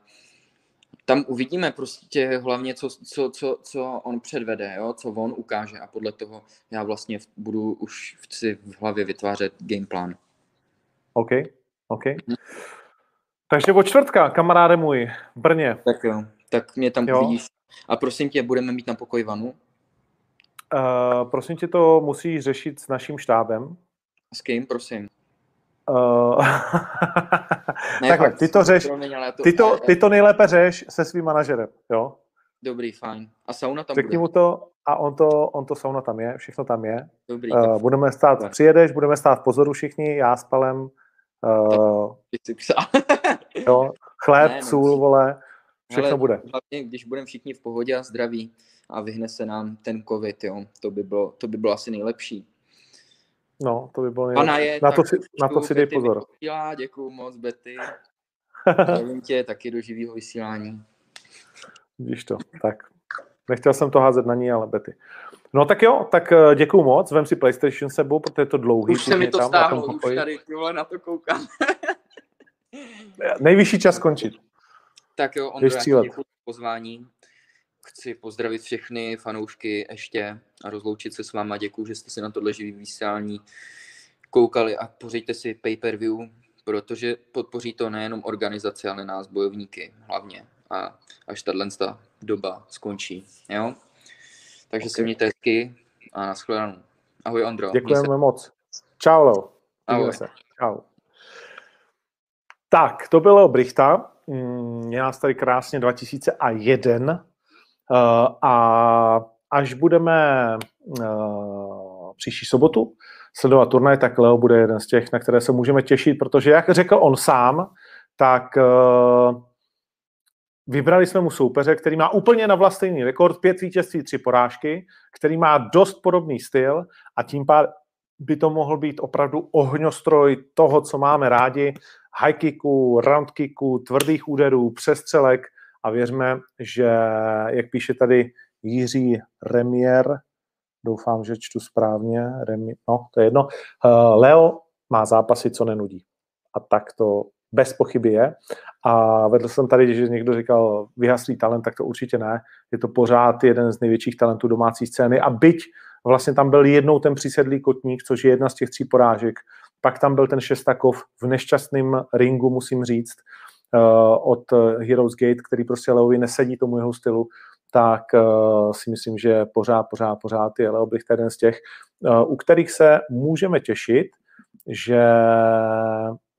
tam uvidíme prostě hlavně, co, co, co, co on předvede, jo? co on ukáže a podle toho já vlastně budu už si v hlavě vytvářet gameplan. OK, OK. Hmm. Takže od čtvrtka, kamaráde můj, v Brně. Tak jo, tak mě tam jo. uvidíš. A prosím tě, budeme mít na pokoji vanu? Uh, prosím tě, to musíš řešit s naším štábem. S kým, prosím? Uh, ne, Takhle, ty to řeš, ty to, ty to nejlépe řeš se svým manažerem, jo? Dobrý, fajn. A sauna tam Řekni bude. mu to a on to, on to sauna tam je, všechno tam je. Dobrý. Uh, budeme stát, tak. přijedeš, budeme stát v pozoru všichni, já s Palem. Uh, jo, chléb, ne, no, sůl, vole, všechno hele, bude. Hlavně, když budeme všichni v pohodě a zdraví a vyhne se nám ten covid, jo, to by bylo, to by bylo asi nejlepší. No, to by bylo nejlepší. Je, na, to si, na to si dej pozor. Vysílá, děkuju moc, Betty. Zdravím tě taky do živého vysílání. Vidíš to, tak. Nechtěl jsem to házet na ní, ale Betty. No tak jo, tak eh, děkuju moc, vem si PlayStation sebou, protože je to dlouhý. Už se mi to stáhlo, už tady tyhle na to koukám. Nejvyšší čas skončit. Tak jo, Ondro, já děkuji pozvání. Chci pozdravit všechny fanoušky ještě a rozloučit se s váma. Děkuji, že jste si na tohle živý vysílání koukali a pořiďte si pay-per-view, protože podpoří to nejenom organizace, ale nás bojovníky hlavně. A až tato doba skončí. Jo? Takže okay. si mějte hezky a nashledanou. Ahoj Ondro. Děkujeme se... moc. Čau, Leo. Ahoj. Se. Čau. Tak, to bylo Brichta. Mm, je nás tady krásně 2001 uh, a až budeme uh, příští sobotu sledovat turnaj, tak Leo bude jeden z těch, na které se můžeme těšit, protože jak řekl on sám, tak uh, Vybrali jsme mu soupeře, který má úplně na vlastní rekord, pět vítězství, tři porážky, který má dost podobný styl a tím pádem by to mohl být opravdu ohňostroj toho, co máme rádi, high kicku, round kicku, tvrdých úderů, přestřelek a věřme, že, jak píše tady Jiří Remier, doufám, že čtu správně, Remi, no, to je jedno, uh, Leo má zápasy, co nenudí. A tak to bez pochyby je. A vedl jsem tady, že někdo říkal vyhaslý talent, tak to určitě ne. Je to pořád jeden z největších talentů domácí scény a byť vlastně tam byl jednou ten přisedlý kotník, což je jedna z těch tří porážek, pak tam byl ten Šestakov v nešťastném ringu, musím říct, uh, od Heroes Gate, který prostě Leovi nesedí tomu jeho stylu, tak uh, si myslím, že pořád, pořád, pořád je Leo Bricht jeden z těch, uh, u kterých se můžeme těšit, že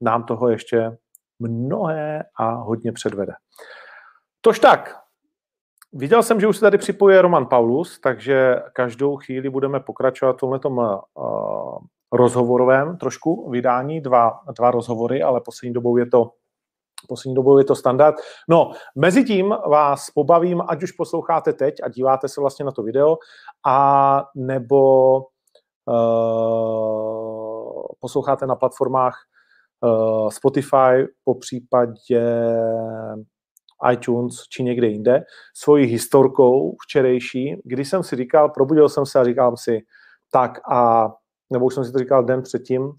nám toho ještě mnohé a hodně předvede. Tož tak, viděl jsem, že už se tady připojuje Roman Paulus, takže každou chvíli budeme pokračovat v tomhletom uh, rozhovorovém trošku vydání, dva, dva rozhovory, ale poslední dobou je to poslední dobou je to standard. No, mezi tím vás pobavím, ať už posloucháte teď a díváte se vlastně na to video, a nebo uh, posloucháte na platformách uh, Spotify, po případě iTunes či někde jinde, svojí historkou včerejší, kdy jsem si říkal, probudil jsem se a říkal si, tak a, nebo už jsem si to říkal den předtím,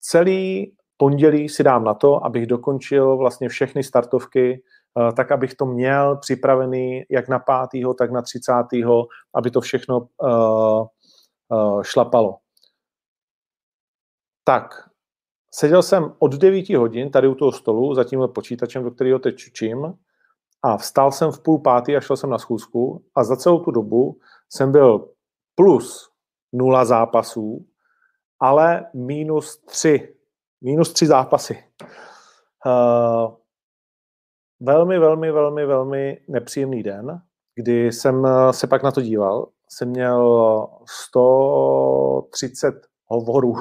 celý pondělí si dám na to, abych dokončil vlastně všechny startovky, uh, tak abych to měl připravený jak na pátýho, tak na třicátýho, aby to všechno uh, šlapalo. Tak, Seděl jsem od 9 hodin tady u toho stolu za tímhle počítačem, do kterého teď čučím a vstal jsem v půl pátý a šel jsem na schůzku a za celou tu dobu jsem byl plus nula zápasů, ale minus tři. Minus tři zápasy. Uh, velmi, velmi, velmi, velmi nepříjemný den, kdy jsem se pak na to díval. Jsem měl 130 hovorů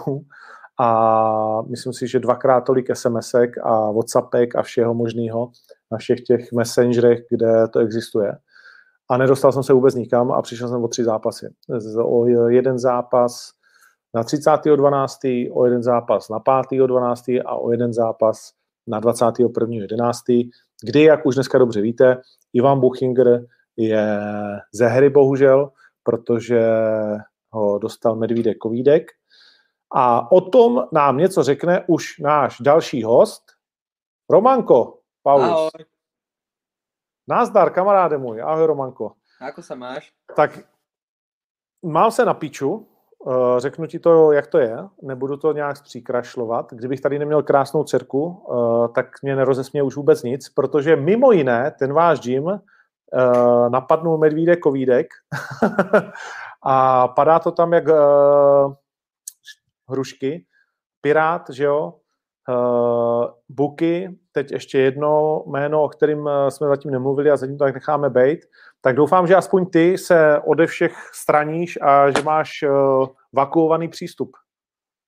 a myslím si, že dvakrát tolik SMSek a Whatsappek a všeho možného na všech těch messengerech, kde to existuje. A nedostal jsem se vůbec nikam a přišel jsem o tři zápasy. O jeden zápas na 30.12., o jeden zápas na 5.12. a o jeden zápas na 21.11., kdy, jak už dneska dobře víte, Ivan Buchinger je ze hry bohužel, protože ho dostal medvídek covídek a o tom nám něco řekne už náš další host, Romanko Paulus. Ahoj. Názdar, kamaráde můj. Ahoj, Romanko. Ako sa máš? Tak mám se na piču, eh, řeknu ti to, jak to je, nebudu to nějak zpříkrašlovat. Kdybych tady neměl krásnou dcerku, eh, tak mě nerozesměje už vůbec nic, protože mimo jiné ten váš gym eh, napadnul medvídek kovídek a padá to tam jak hrušky. Pirát, že jo, Uh, Buky, teď ještě jedno jméno, o kterým eh, jsme zatím nemluvili a zatím to tak necháme být. Tak doufám, že aspoň ty se ode všech straníš a že máš uh, vakuovaný přístup.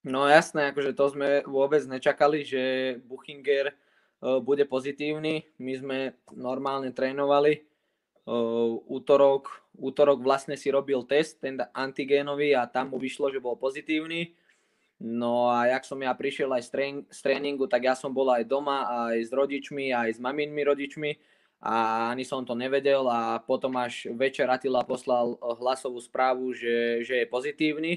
No jasné, akože to sme vôbec nečakali, že Buchinger bude pozitívny. My sme normálne trénovali. Útorok, útorok vlastne si robil test, ten antigénový a tam mu vyšlo, že bol pozitívny No a jak som ja prišiel aj z, tréningu, tak ja som bol aj doma, aj s rodičmi, aj s maminmi rodičmi a ani som to nevedel a potom až večer Atila poslal hlasovú správu, že, že je pozitívny,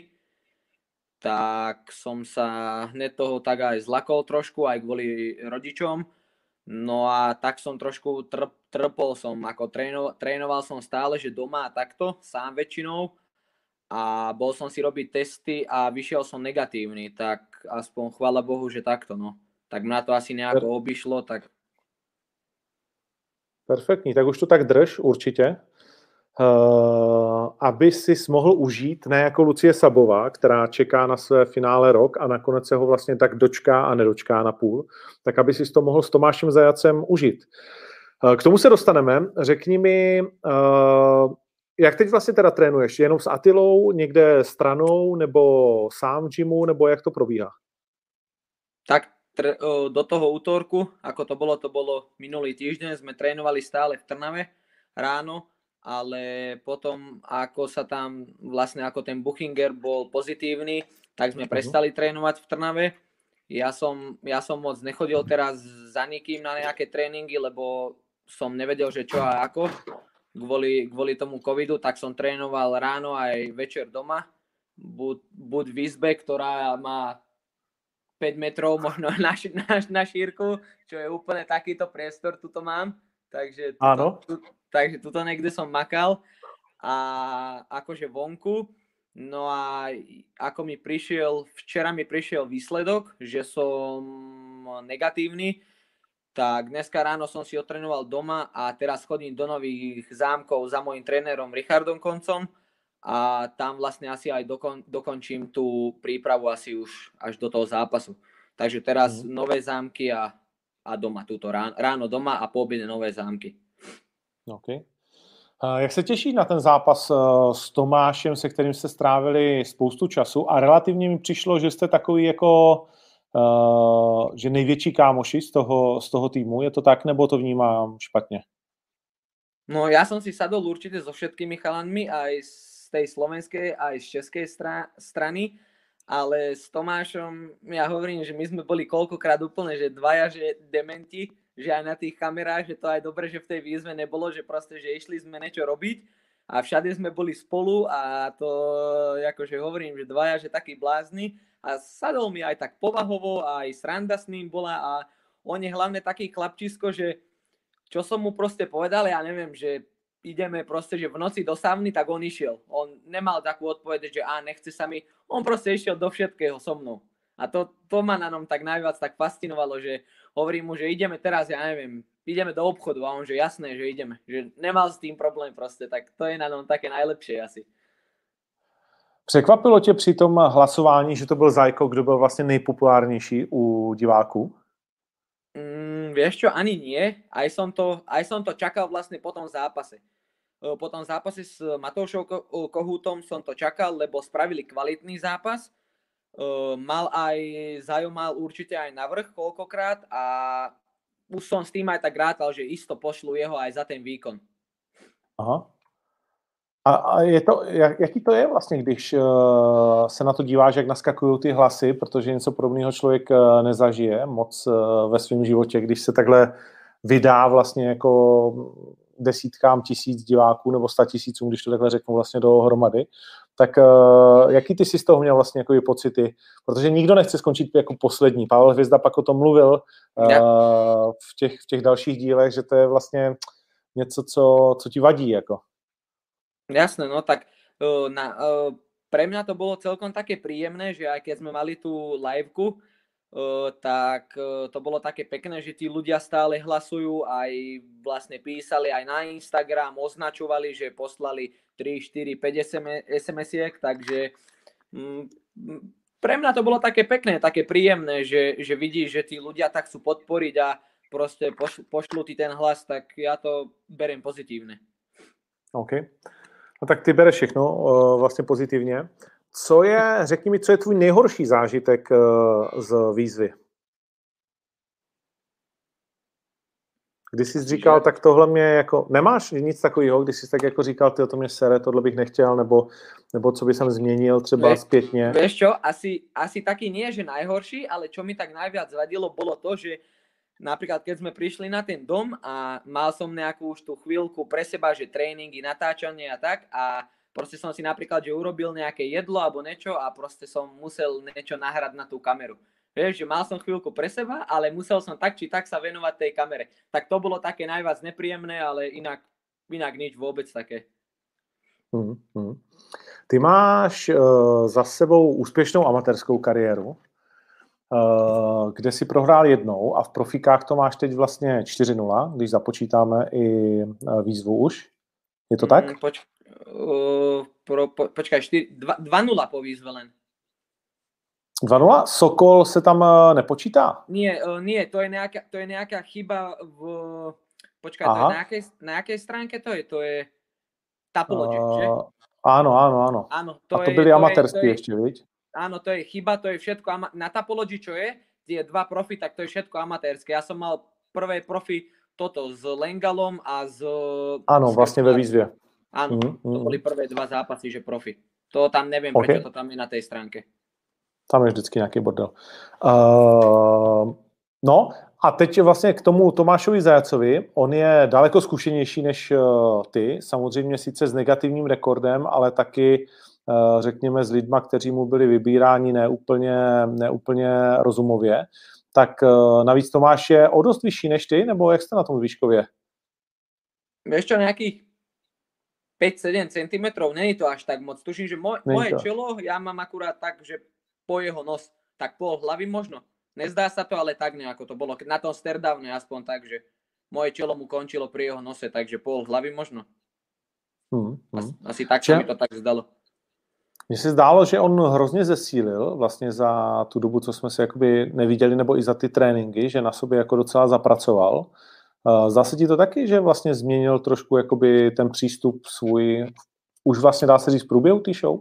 tak som sa hneď toho tak aj zlakol trošku, aj kvôli rodičom. No a tak som trošku trp, trpol som, ako trénoval, trénoval som stále, že doma a takto, sám väčšinou a bol som si robiť testy a vyšiel som negatívny, tak aspoň chvála Bohu, že takto, no. Tak mňa to asi nejako obišlo, tak... Perfektní, tak už to tak drž určitě. Uh, aby si mohl užít, ne jako Lucie Sabová, která čeká na své finále rok a nakonec se ho vlastně tak dočká a nedočká na půl, tak aby si to mohl s Tomášem Zajacem užít. Uh, k tomu se dostaneme. Řekni mi, uh, jak teď vlastně teda trénuješ? Jenom s Atilou, někde stranou, nebo sám v gymu, nebo jak to probíhá? Tak tr- do toho útorku, ako to bolo, to bolo minulý týždeň, sme trénovali stále v Trnave ráno, ale potom ako sa tam vlastne ako ten Buchinger bol pozitívny, tak sme mhm. prestali trénovať v Trnave. Ja som, ja som moc nechodil teraz za nikým na nejaké tréningy, lebo som nevedel, že čo a ako kvôli, kvôli tomu covidu, tak som trénoval ráno aj večer doma. Buď, buď v izbe, ktorá má 5 metrov možno na, na, na šírku, čo je úplne takýto priestor, tuto mám. Takže tuto, tu, takže tuto niekde som makal a akože vonku. No a ako mi prišiel, včera mi prišiel výsledok, že som negatívny, tak dneska ráno som si otrénoval doma a teraz chodím do nových zámkov za mojim trénerom Richardom Koncom a tam vlastne asi aj dokon, dokončím tú prípravu asi už až do toho zápasu. Takže teraz mm. nové zámky a, a doma, túto ráno, ráno doma a po obede nové zámky. OK. Jak se těší na ten zápas eh, s Tomášem, se kterým jste strávili spoustu času a relativně mi přišlo, že jste takový jako uh, že největší kámoši z toho, z toho týmu. Je to tak, nebo to vnímám špatně? No ja som si sadol určite so všetkými chalanmi, aj z tej slovenskej, aj z stra- strany, ale s Tomášom, ja hovorím, že my sme boli koľkokrát úplne, že dvaja, že dementi, že aj na tých kamerách, že to aj dobre, že v tej výzve nebolo, že proste, že išli sme niečo robiť a všade sme boli spolu a to, akože hovorím, že dvaja, že takí blázni a sadol mi aj tak povahovo a aj sranda s ním bola a on je hlavne taký chlapčisko, že čo som mu proste povedal, ja neviem, že ideme proste, že v noci do savny, tak on išiel. On nemal takú odpoveď, že a nechce sa mi, on proste išiel do všetkého so mnou. A to, to ma na ňom tak najviac tak fascinovalo, že hovorím mu, že ideme teraz, ja neviem, ideme do obchodu a on, že jasné, že ideme. Že nemal s tým problém proste, tak to je na ňom také najlepšie asi. Překvapilo tě při tom hlasování, že to byl Zajko, kdo byl vlastně nejpopulárnější u diváků? Mm, vieš čo, ani nie. Aj som, to, aj som to čakal vlastne po tom zápase. Po tom zápase s Matoušou Kohútom som to čakal, lebo spravili kvalitný zápas. Mal aj, Zajo mal určite aj navrh koľkokrát a už som s tým aj tak rátal, že isto pošlu jeho aj za ten výkon. Aha. A, a je to, jak, jaký to je vlastně, když uh, se na to díváš, jak naskakují ty hlasy, protože něco podobného člověk uh, nezažije moc uh, ve svém životě, když se takhle vydá vlastně jako desítkám tisíc diváků nebo sta tisícům, když to takhle řeknu vlastně dohromady, tak uh, jaký ty si z toho měl vlastně jako pocity? Protože nikdo nechce skončit jako poslední. Pavel Hvězda pak o tom mluvil uh, v, těch, v těch dalších dílech, že to je vlastně něco, co, co ti vadí, jako. Jasné, no tak uh, na, uh, pre mňa to bolo celkom také príjemné, že aj keď sme mali tú liveku, tak to bolo také pekné, že tí ľudia stále hlasujú, aj vlastne písali aj na Instagram, označovali, že poslali 3, 4, 5 SMS-iek, takže um, pre mňa to bolo také pekné, také príjemné, že, že vidíš, že tí ľudia tak chcú podporiť a proste pošlú ti ten hlas, tak ja to beriem pozitívne. OK. No tak ty bereš všechno vlastně pozitivně. Co je, řekni mi, co je tvůj nejhorší zážitek uh, z výzvy? Když jsi říkal, tak tohle mě jako, nemáš nic takového, když jsi tak jako říkal, ty to mě sere, tohle bych nechtěl, nebo, nebo co by jsem změnil třeba Ve, zpětně? Vieš čo, asi, asi taky nie, že najhorší, ale čo mi tak najviac vadilo, bolo to, že napríklad keď sme prišli na ten dom a mal som nejakú už tú chvíľku pre seba, že tréningy, natáčanie a tak a proste som si napríklad, že urobil nejaké jedlo alebo niečo a proste som musel niečo nahrať na tú kameru. Vieš, že mal som chvíľku pre seba, ale musel som tak či tak sa venovať tej kamere. Tak to bolo také najviac nepríjemné, ale inak, inak nič vôbec také. Hmm, hmm. Ty máš uh, za sebou úspěšnou amatérskou kariéru. Eh, kde si prohrál jednou a v profikách to máš teď vlastně 4-0, když započítáme i eh, výzvu už. Je to tak? Mm, poč, uh, pro, po, počkaj, 2-0 po výzve len. 2-0? Sokol se tam nepočítá? Nie, uh, nie, to je nejaká, to je nejaká chyba v... Počkaj, to je na jakej, na jakej stránke to je? To je Tapology, uh, že? Áno, áno, áno. áno to a to je, byli amatérskí ešte, viď? áno, to je chyba, to je všetko, na Tapology, čo je, tie dva profi, tak to je všetko amatérske. Ja som mal prvé profi toto s Lengalom a s... Áno, vlastne ve výzvě. Áno, mm, to boli prvé dva zápasy, že profi. To tam neviem, okay. prečo to tam je na tej stránke. Tam je vždycky nějaký bordel. Uh, no a teď vlastně k tomu Tomášovi Zajacovi. On je daleko zkušenější než uh, ty, samozřejmě sice s negativním rekordem, ale taky Eh, řekněme, s lidma, kteří mu byli vybíráni neúplně, neúplně rozumově, tak eh, navíc Tomáš je o dost vyšší než ty, nebo jak jste na tom výškově? Vieš čo, nejakých 5-7 cm, není to až tak moc. Tuším, že moj, moje to. čelo, ja mám akurát tak, že po jeho nos, tak pol hlavy možno. Nezdá sa to, ale tak nejako to bolo. Na tom sterdávne aspoň tak, že moje čelo mu končilo pri jeho nose, takže pol hlavy možno. Hmm, hmm. Asi, asi tak sa mi to tak zdalo. Mně se zdálo, že on hrozně zesílil vlastně za tu dobu, co jsme se jakoby neviděli, nebo i za ty tréninky, že na sobě jako docela zapracoval. Zdá se ti to taky, že vlastně změnil trošku jakoby ten přístup svůj, už vlastně dá se říct průběhu té show?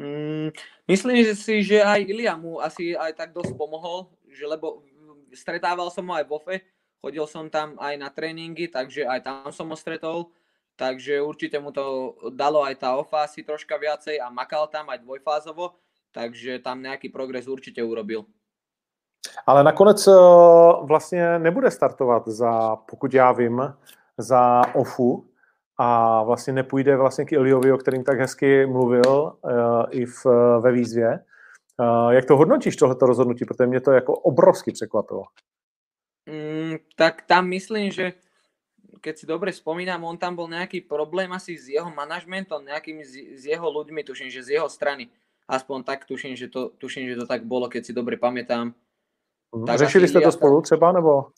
Mm, myslím že si, že aj Ilia mu asi aj tak dosť pomohol, že lebo stretával som ho aj v OFE, chodil som tam aj na tréningy, takže aj tam som ho stretol takže určite mu to dalo aj tá OFA asi troška viacej a makal tam aj dvojfázovo, takže tam nejaký progres určite urobil. Ale nakonec eh, vlastně nebude startovat za, pokud já vím, za OFU a vlastně nepůjde vlastně k Iliovi, o kterým tak hezky mluvil uh, i v, ve výzvě. Jak to hodnotíš, tohleto rozhodnutí? Protože mě to jako obrovsky překvapilo. Mm, tak tam myslím, že keď si dobre spomínam, on tam bol nejaký problém asi s jeho manažmentom, nejakými s jeho ľuďmi, tuším, že z jeho strany. Aspoň tak tuším, že to, tuším, že to tak bolo, keď si dobre pamätám. Mm. Tak Řešili ste to spolu třeba, nebo?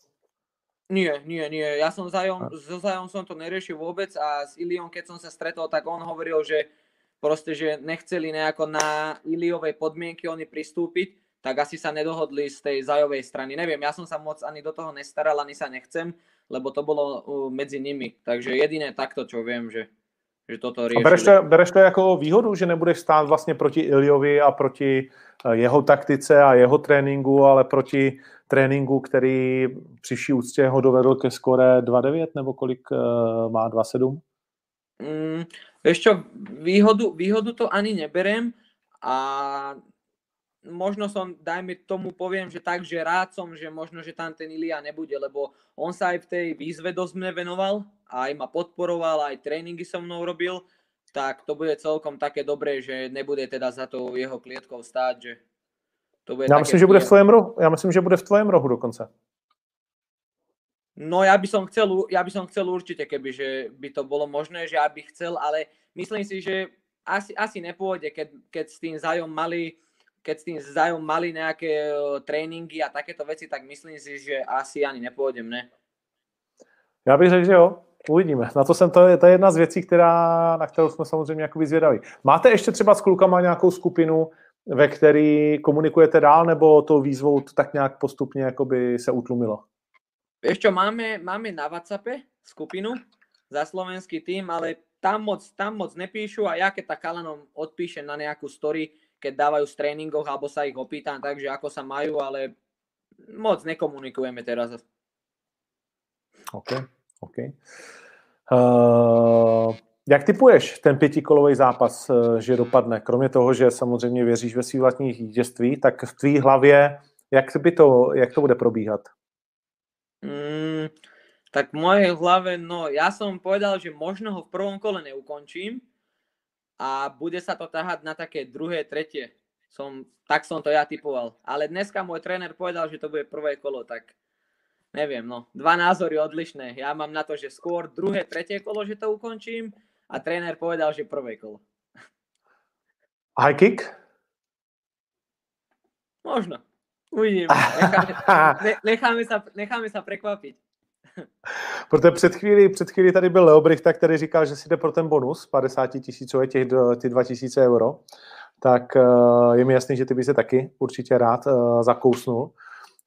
Nie, nie, nie. Ja som Zajom, so Zajom som to neriešil vôbec a s Iliom, keď som sa stretol, tak on hovoril, že proste, že nechceli nejako na Iliovej podmienky oni pristúpiť, tak asi sa nedohodli z tej Zajovej strany. Neviem, ja som sa moc ani do toho nestaral, ani sa nechcem, lebo to bolo medzi nimi. Takže jediné takto, čo viem, že, že toto riešili. A bereš to, bereš to jako výhodu, že nebudeš stát vlastně proti Iliovi a proti eh, jeho taktice a jeho tréninku, ale proti tréninku, který přiší úctě ho dovedl ke skore 2-9 nebo kolik uh, má 2-7? Mm, vieš čo, výhodu, výhodu to ani neberem a možno som, dajme tomu, poviem, že tak, že rád som, že možno, že tam ten Ilia nebude, lebo on sa aj v tej výzve dosť mne venoval, aj ma podporoval, aj tréningy so mnou robil, tak to bude celkom také dobré, že nebude teda za to jeho klietkou stáť, že to bude Já myslím, že bude v tvém rohu. Já myslím, že bude v tvém rohu dokonce. No ja by som chcel, ja by som chcel určite, keby že by to bolo možné, že ja by chcel, ale myslím si, že asi, asi nepôjde, keď, keď s tým Zajom mali keď s tým Zajom mali nejaké tréninky a takéto veci, tak myslím si, že asi ani nepôjdem, ne? Já bych řekl, že jo. Uvidíme. Na to jsem, to je, to je jedna z věcí, která, na kterou jsme samozřejmě jakoby zvědaví. Máte ještě třeba s klukama nějakou skupinu, ve který komunikujete dál, nebo to výzvou to tak nějak postupně jakoby se utlumilo? Čo, máme, máme na WhatsAppe skupinu za slovenský tým, ale tam moc, tam moc nepíšu a ja keď tak kalanom odpíšem na nejakú story, keď dávajú z tréningoch alebo sa ich opýtam, takže ako sa majú, ale moc nekomunikujeme teraz. OK, OK. Uh, jak typuješ ten pětikolový zápas, eh, že dopadne? Kromě toho, že samozřejmě věříš ve svý vlastní vítězství, tak v tvý hlavě, jak, by to, jak to bude probíhat? Mm, tak v mojej hlave, no ja som povedal, že možno ho v prvom kole neukončím a bude sa to tahať na také druhé, tretie. Som, tak som to ja typoval. Ale dneska môj tréner povedal, že to bude prvé kolo, tak neviem, no. Dva názory odlišné. Ja mám na to, že skôr druhé, tretie kolo, že to ukončím a tréner povedal, že prvé kolo. High kick? Možno. Uvidíme. Necháme, necháme, sa, necháme sa prekvapiť. Protože před chvíli, před chvíli tady byl Leo Brichta, který říkal, že si jde pro ten bonus 50 tisícové, těch ty 2000 euro. Tak uh, je mi jasný, že ty by se taky určitě rád uh, zakousnul.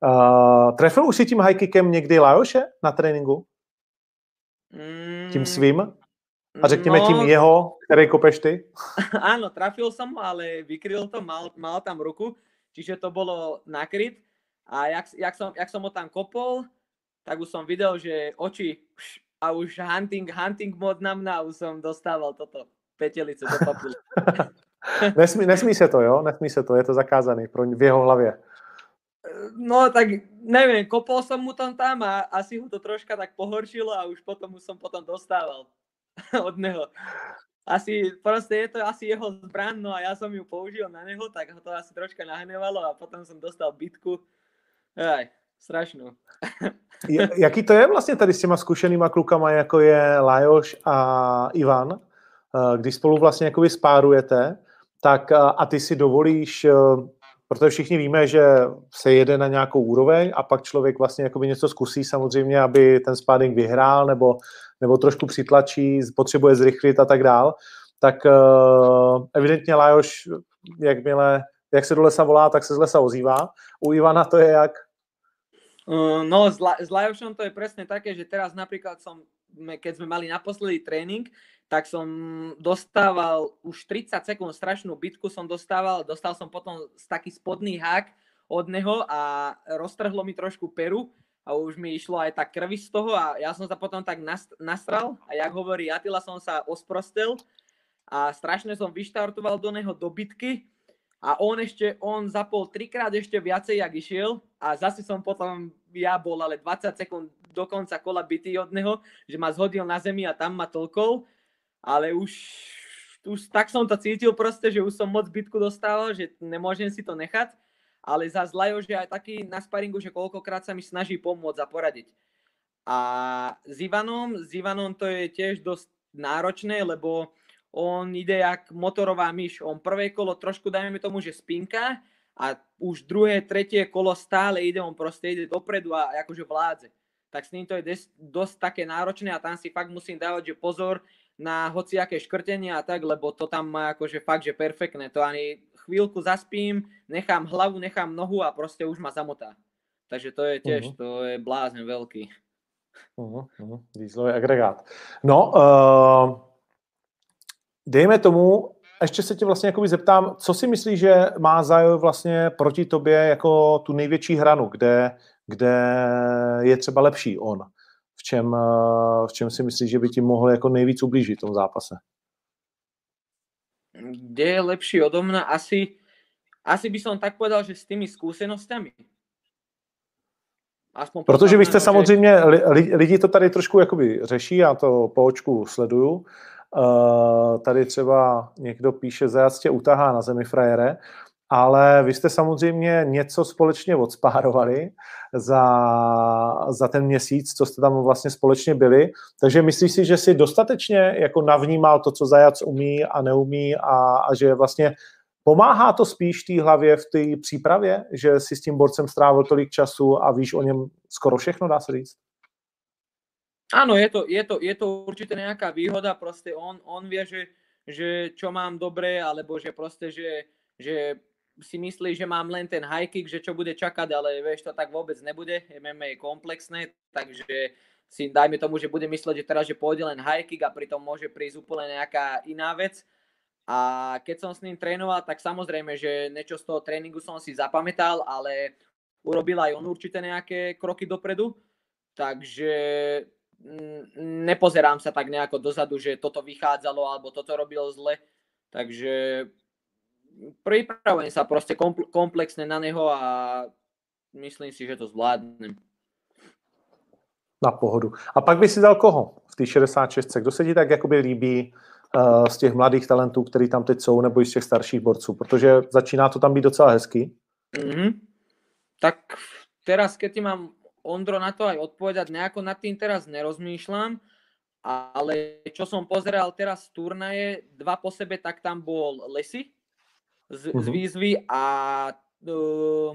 Uh, trefil už si tím high kickem někdy Lajoše na tréninku? Mm, tím svým? A řekněme no, tím jeho, který kopeš ty? Áno, trafil som ale vykryl to, mal, mal tam ruku, čiže to bolo nakryt. A jak, jak, som, jak som ho tam kopol, tak už som videl, že oči a už hunting, hunting mod na mňa, už som dostával toto petelice do papulu. nesmí, nesmí se to, jo? Nesmí se to, je to zakázané pro, v jeho hlavě. No tak neviem, kopol som mu tam tam a asi ho to troška tak pohoršilo a už potom už som potom dostával od neho. Asi, proste je to asi jeho zbran, no a ja som ju použil na neho, tak ho to asi troška nahnevalo a potom som dostal bitku. Aj, strašnú. Jaký to je vlastně tady s těma zkušenýma klukama, jako je Lajoš a Ivan, eh, když spolu vlastně jakoby spárujete, tak eh, a ty si dovolíš, eh, protože všichni víme, že se jede na nějakou úroveň a pak člověk vlastně jakoby něco zkusí samozřejmě, aby ten spáding vyhrál nebo, nebo trošku přitlačí, potřebuje zrychlit a tak dál, tak evidentně Lajoš, jakmile, jak se do lesa volá, tak se z lesa ozývá. U Ivana to je jak? No, s, La- s Lajošom to je presne také, že teraz napríklad som, keď sme mali naposledy tréning, tak som dostával už 30 sekúnd strašnú bitku som dostával, dostal som potom taký spodný hák od neho a roztrhlo mi trošku peru a už mi išlo aj tak krvi z toho a ja som sa potom tak nastral a jak hovorí Atila som sa osprostel a strašne som vyštartoval do neho do bitky a on ešte, on zapol trikrát ešte viacej, jak išiel a zase som potom, ja bol ale 20 sekúnd do konca kola bytý od neho, že ma zhodil na zemi a tam ma tolkol, ale už, už tak som to cítil proste, že už som moc bitku dostával, že nemôžem si to nechať, ale za Lajo, že aj taký na sparingu, že koľkokrát sa mi snaží pomôcť a poradiť. A s Ivanom, s Ivanom to je tiež dosť náročné, lebo on ide jak motorová myš. On prvé kolo trošku, dajme tomu, že spinka a už druhé, tretie kolo stále ide, on proste ide dopredu a akože vládze. Tak s ním to je des, dosť také náročné a tam si fakt musím dávať, že pozor na hociaké škrtenie a tak, lebo to tam má akože fakt, že perfektné. To ani chvíľku zaspím, nechám hlavu, nechám nohu a proste už ma zamotá. Takže to je tiež, uh-huh. to je blázne veľký. Uh-huh, uh-huh. Výzlový agregát. No, uh, dejme tomu, ještě se tě vlastně jakoby zeptám, co si myslíš, že má Zajo vlastně proti tobě jako tu největší hranu, kde, kde je třeba lepší on? V čem, v čem si myslíš, že by ti mohl jako nejvíc ublížit v tom zápase? Kde je lepší odo mňa? Asi, asi by som tak povedal, že s tými skúsenostami. Aspoň Protože vy jste samozřejmě, lidi to tady trošku jakoby řeší, já to po očku sleduju, tady třeba někdo píše, zajac tě utahá na zemi frajere. ale vy jste samozřejmě něco společně odspárovali za, za ten měsíc, co jste tam vlastně společně byli, takže myslíš si, že si dostatečně jako navnímal to, co zajac umí a neumí a, a že vlastně pomáhá to spíš té hlavě v té přípravě, že si s tím borcem strávil tolik času a víš o něm skoro všechno, dá se říct? Áno, je to, je to, je to určite nejaká výhoda, proste on, on vie, že, že čo mám dobre, alebo že proste, že, že si myslí, že mám len ten high kick, že čo bude čakať, ale vieš, to tak vôbec nebude. MMA je komplexné, takže si dajme tomu, že bude mysleť, že teraz, že pôjde len high kick a pritom môže prísť úplne nejaká iná vec. A keď som s ním trénoval, tak samozrejme, že niečo z toho tréningu som si zapamätal, ale urobil aj on určite nejaké kroky dopredu. Takže nepozerám sa tak nejako dozadu, že toto vychádzalo alebo toto robil zle. Takže pripravujem sa proste komplexne na neho a myslím si, že to zvládnem. Na pohodu. A pak by si dal koho v té 66? Kdo se ti tak jakoby líbí uh, z těch mladých talentů, který tam teď jsou, nebo i z těch starších borců? Protože začíná to tam být docela hezký. Mm-hmm. Tak teraz, keď ti mám Ondro na to aj odpovedať, nejako nad tým teraz nerozmýšľam, ale čo som pozeral teraz z turnaje, dva po sebe, tak tam bol Lesy z, uh-huh. z mhm. výzvy a uh,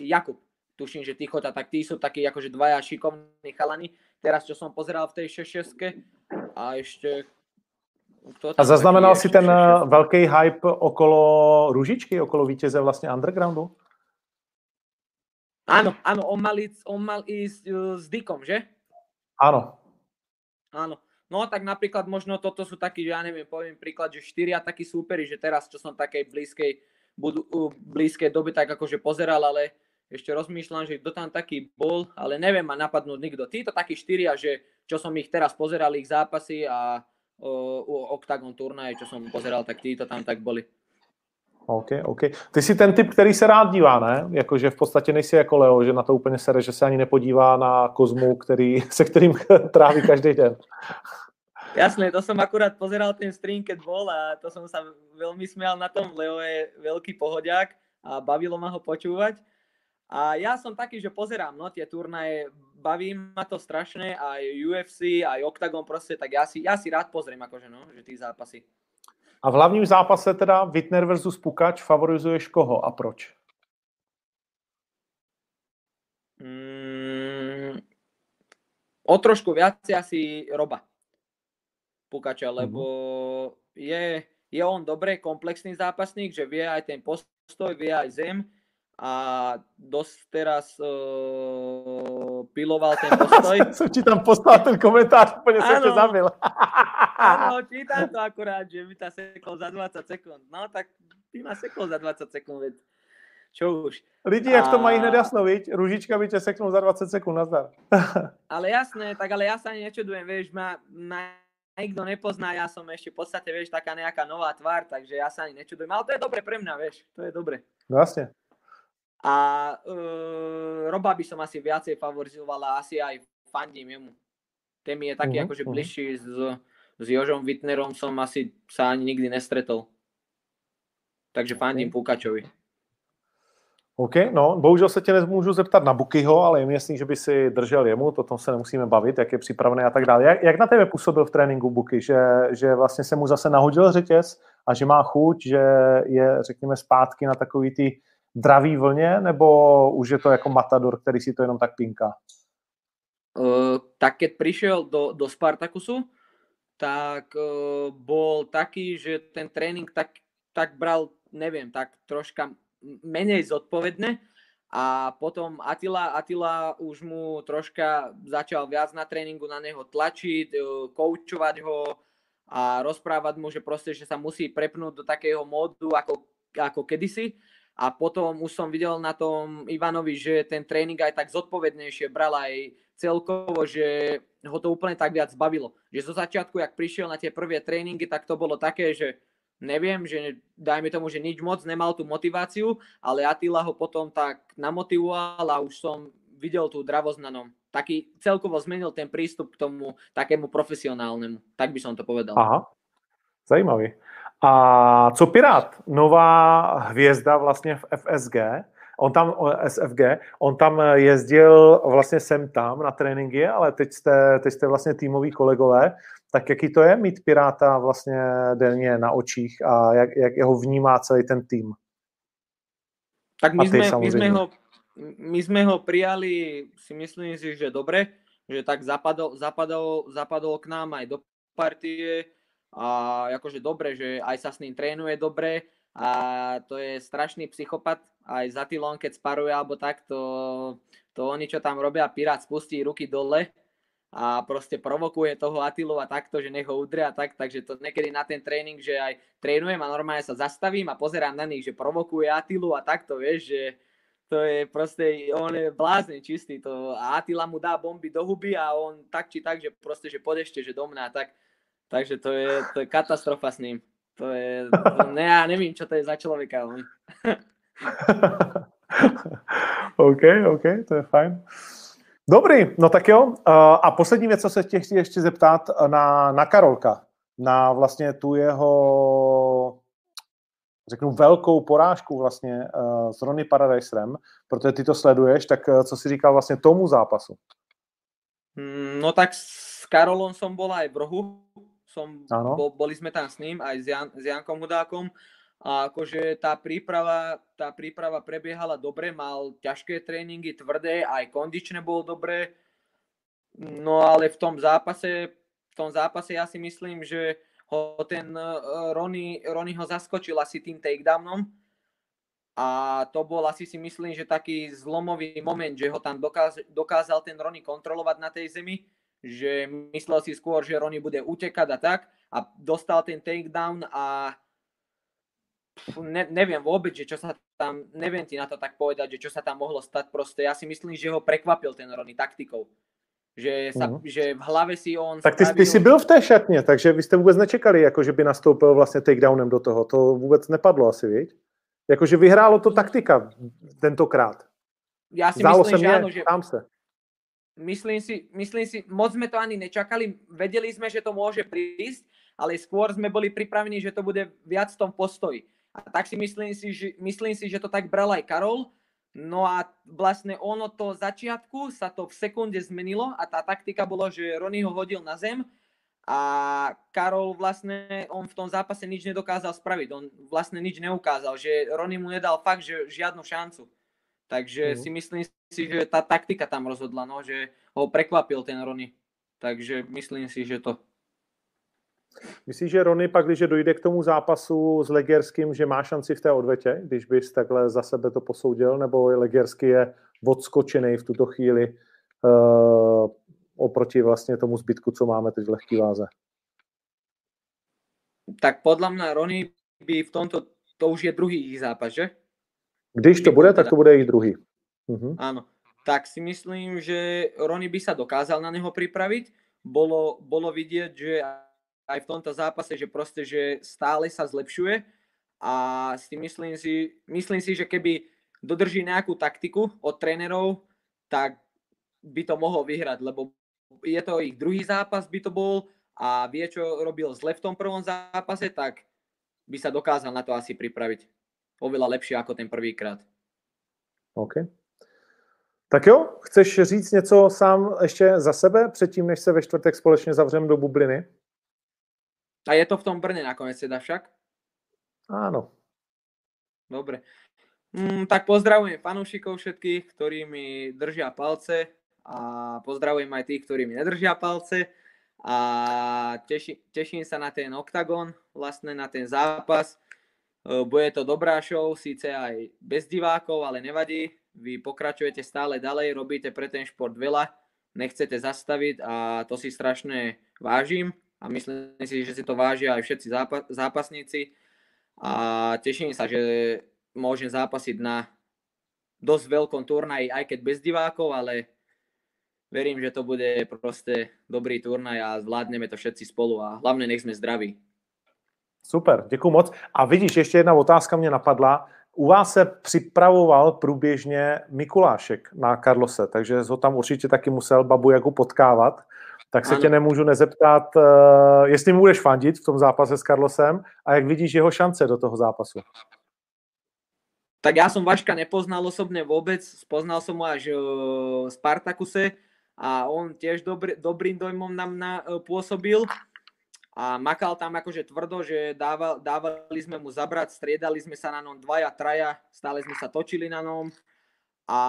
Jakub. Tuším, že Tichota, tak tí sú takí akože dvaja šikovní chalani. Teraz, čo som pozeral v tej 6 a ešte a zaznamenal si ten velký hype okolo Ružičky, okolo vítěze vlastně undergroundu? Áno, áno, on mal ísť, on mal ísť uh, s Dickom, že? Áno. Áno. No tak napríklad možno toto sú takí, že ja neviem, poviem príklad, že štyria takí súperi, že teraz, čo som takej blízkej, budu, uh, blízkej doby tak akože pozeral, ale ešte rozmýšľam, že kto tam taký bol, ale neviem ma napadnúť nikto. Títo takí štyria, že čo som ich teraz pozeral, ich zápasy a uh, Octagon turnaje, čo som pozeral, tak títo tam tak boli. OK, OK. Ty jsi ten typ, který se rád dívá, ne? Jakože v podstatě nejsi jako Leo, že na to úplně sere, že se ani nepodívá na Kozmu, který, se kterým tráví každý den. Jasné, to som akurát pozeral ten stream, keď bol a to som sa veľmi smial na tom. Leo je veľký pohodiak a bavilo ma ho počúvať. A ja som taký, že pozerám no, tie turnaje, baví ma to strašne, aj UFC, aj Octagon proste, tak ja si, ja si rád pozriem akože no, že tí zápasy. A v hlavním zápase teda Wittner versus Pukač favorizuješ koho a proč? Mm, o trošku viacej asi Roba Pukača, mhm. lebo mm-hmm. je, je on dobre komplexný zápasník, že vie aj ten postoj, vie aj zem a dosť teraz uh, piloval ten postoj. Som ti tam poslal ten komentár, úplne som ťa zabil. Áno, čítam to akurát, že mi ta sekol za 20 sekúnd. No tak ty ma sekol za 20 sekúnd, veď čo už. Lidi, jak to mají hned jasno, viď? Ružička by ťa seknul za 20 sekúnd, nazdar. ale jasné, tak ale ja sa ani nečudujem, vieš, ma, ma nikto nepozná, ja som ešte v podstate, vieš, taká nejaká nová tvár, takže ja sa ani nečudujem, ale to je dobre pre mňa, vieš, to je dobre. No jasne. A uh, Roba by som asi viacej favorizovala, asi aj fandím jemu. Ten mi je taký uh-huh, akože uh-huh. bližší s, s Jožom Wittnerom som asi sa ani nikdy nestretol. Takže fandím okay. Pukačovi. OK, no, bohužel se tě nemůžu zeptat na Bukyho, ale je mi jasný, že by si držel jemu, to tom se nemusíme bavit, jak je připravený a tak dále. Jak, jak na tebe působil v tréninku Buky, že, že vlastně se mu zase nahodil řetěz a že má chuť, že je, řekněme, zpátky na takový ty dravý vlně, nebo už je to jako matador, který si to jenom tak pinká? Uh, tak keď prišiel do, do Spartakusu, tak uh, bol taký, že ten tréning tak, tak bral, neviem, tak troška menej zodpovedne a potom Atila, Atila už mu troška začal viac na tréningu na neho tlačiť, uh, koučovať ho a rozprávať mu, že proste, že sa musí prepnúť do takého módu ako, ako kedysi a potom už som videl na tom Ivanovi, že ten tréning aj tak zodpovednejšie bral aj celkovo, že ho to úplne tak viac bavilo. Že zo začiatku, jak prišiel na tie prvé tréningy, tak to bolo také, že neviem, že dajme tomu, že nič moc nemal tú motiváciu, ale Atila ho potom tak namotivoval a už som videl tú dravosť na ňom. Taký celkovo zmenil ten prístup k tomu takému profesionálnemu. Tak by som to povedal. Aha, zajímavý. A co Pirát? Nová hvězda vlastně v FSG. On tam, SFG, on tam jezdil vlastně sem tam na tréninky, ale teď jste, teď jste vlastně týmoví kolegové. Tak jaký to je mít Piráta vlastně denně na očích a jak, jak jeho vnímá celý ten tým? Tak my sme, my, sme ho, my sme ho prijali, si myslím si, že dobre, že tak zapadol, zapadol, zapadol k nám aj do partie a akože dobre, že aj sa s ním trénuje dobre a to je strašný psychopat, aj za Tylon, keď sparuje alebo tak, to, to oni, čo tam robia, Pirát spustí ruky dole a proste provokuje toho Atilu a takto, že nech ho udria a tak, takže to niekedy na ten tréning, že aj trénujem a normálne sa zastavím a pozerám na nich, že provokuje Atilu a takto, vieš, že to je proste, on je blázne čistý, to a Atila mu dá bomby do huby a on tak či tak, že proste, že podešte, že do mňa tak, takže to je, to je katastrofa s ním. To je, to, ne, ja nevím, čo to je za človeka. On. OK, OK, to je fajn. Dobrý, no tak jo. A poslední věc, co se tě chci ještě zeptat na, na Karolka, na vlastně tu jeho řeknu velkou porážku vlastně s Ronny Paradiserem, protože ty to sleduješ, tak co si říkal vlastně tomu zápasu? Mm, no tak s Karolom som bol aj v rohu, som, bol, boli sme tam s ním, aj s, Jan, s Jankom Hudákom a akože tá príprava, tá príprava prebiehala dobre, mal ťažké tréningy, tvrdé, aj kondične bolo dobre. No ale v tom zápase, v tom zápase ja si myslím, že ho ten uh, Ronny, Ronny ho zaskočil asi tým takedownom. A to bol asi si myslím, že taký zlomový moment, že ho tam dokáz, dokázal ten Ronny kontrolovať na tej zemi, že myslel si skôr, že Ronny bude utekať a tak a dostal ten takedown a ne, neviem vôbec, že čo sa tam, neviem ti na to tak povedať, že čo sa tam mohlo stať proste. Ja si myslím, že ho prekvapil ten Rony taktikou. Že, sa, uh-huh. že v hlave si on... Tak ty, ty jsi byl v té šatně, takže vy jste vůbec nečekali, jako že by nastoupil vlastně takedownem do toho. To vůbec nepadlo asi, viď? Jakože vyhrálo to taktika tentokrát. Já si Zdálo myslím, že áno, že... Tam se. Myslím si, myslím si, moc sme to ani nečakali, vedeli sme, že to môže prísť, ale skôr sme boli pripravení, že to bude viac v tom postoji. A tak si myslím si, že, myslím si, že to tak bral aj Karol. No a vlastne ono to začiatku sa to v sekunde zmenilo a tá taktika bolo, že Rony ho hodil na zem a Karol vlastne, on v tom zápase nič nedokázal spraviť. On vlastne nič neukázal, že Rony mu nedal fakt, že žiadnu šancu. Takže mm. si myslím si, že tá taktika tam rozhodla, no, že ho prekvapil ten Rony. Takže myslím si, že to Myslíš, že Rony pak, když dojde k tomu zápasu s Legerským, že má šanci v té odvetě, když bys takhle za sebe to posoudil, nebo Legersky je odskočený v tuto chvíli uh, oproti vlastně tomu zbytku, co máme teď v lehký váze? Tak podle mě Rony by v tomto, to už je druhý zápas, že? Když to bude, tak to bude i druhý. Uh-huh. Áno. Tak si myslím, že Rony by sa dokázal na neho pripraviť. Bolo, bolo vidieť, že aj v tomto zápase, že proste, že stále sa zlepšuje a si myslím si, myslím si, že keby dodrží nejakú taktiku od trénerov, tak by to mohol vyhrať, lebo je to ich druhý zápas by to bol a vie, čo robil zle v tom prvom zápase, tak by sa dokázal na to asi pripraviť oveľa lepšie ako ten prvýkrát. OK. Tak jo, chceš říct něco sám ještě za sebe, předtím, než se ve čtvrtek společně zavřeme do bubliny? A je to v tom Brne nakoniec teda však? Áno. Dobre. Mm, tak pozdravujem fanúšikov všetkých, ktorí mi držia palce a pozdravujem aj tých, ktorí mi nedržia palce a teši, teším sa na ten OKTAGON, vlastne na ten zápas. E, bude to dobrá show, síce aj bez divákov, ale nevadí. Vy pokračujete stále ďalej, robíte pre ten šport veľa, nechcete zastaviť a to si strašne vážim a myslím si, že si to vážia aj všetci zápasníci a teším sa, že môžem zápasiť na dosť veľkom turnaji, aj keď bez divákov, ale verím, že to bude proste dobrý turnaj a zvládneme to všetci spolu a hlavne nech sme zdraví. Super, děkuji moc. A vidíš, ještě jedna otázka mě napadla. U vás se připravoval průběžně Mikulášek na Karlose, takže ho tam určitě taky musel babu jako potkávat. tak se Ano. tě nemůžu nezeptat, uh, jestli mu budeš fandit v tom zápase s Carlosem a jak vidíš jeho šance do toho zápasu. Tak ja som Vaška nepoznal osobne vôbec, spoznal som ho až v Spartakuse a on tiež dobrý, dobrým dojmom nám na, e, pôsobil a makal tam akože tvrdo, že dával, dávali sme mu zabrať, striedali sme sa na ňom dvaja, traja, stále sme sa točili na ňom a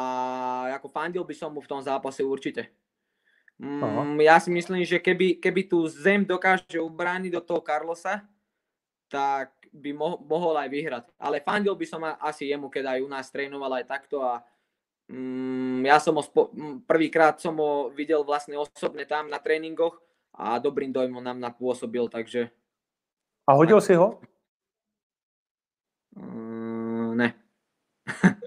ako fandil by som mu v tom zápase určite. Mm, ja si myslím, že keby, keby tu zem dokáže ubrániť do toho Carlosa, tak by mo- mohol aj vyhrať. Ale fandil by som asi jemu, keď aj u nás trénoval aj takto a mm, ja som ho spo- prvýkrát som ho videl vlastne osobne tam na tréningoch a dobrým dojmom nám napôsobil, takže A hodil si ho? mm, ne.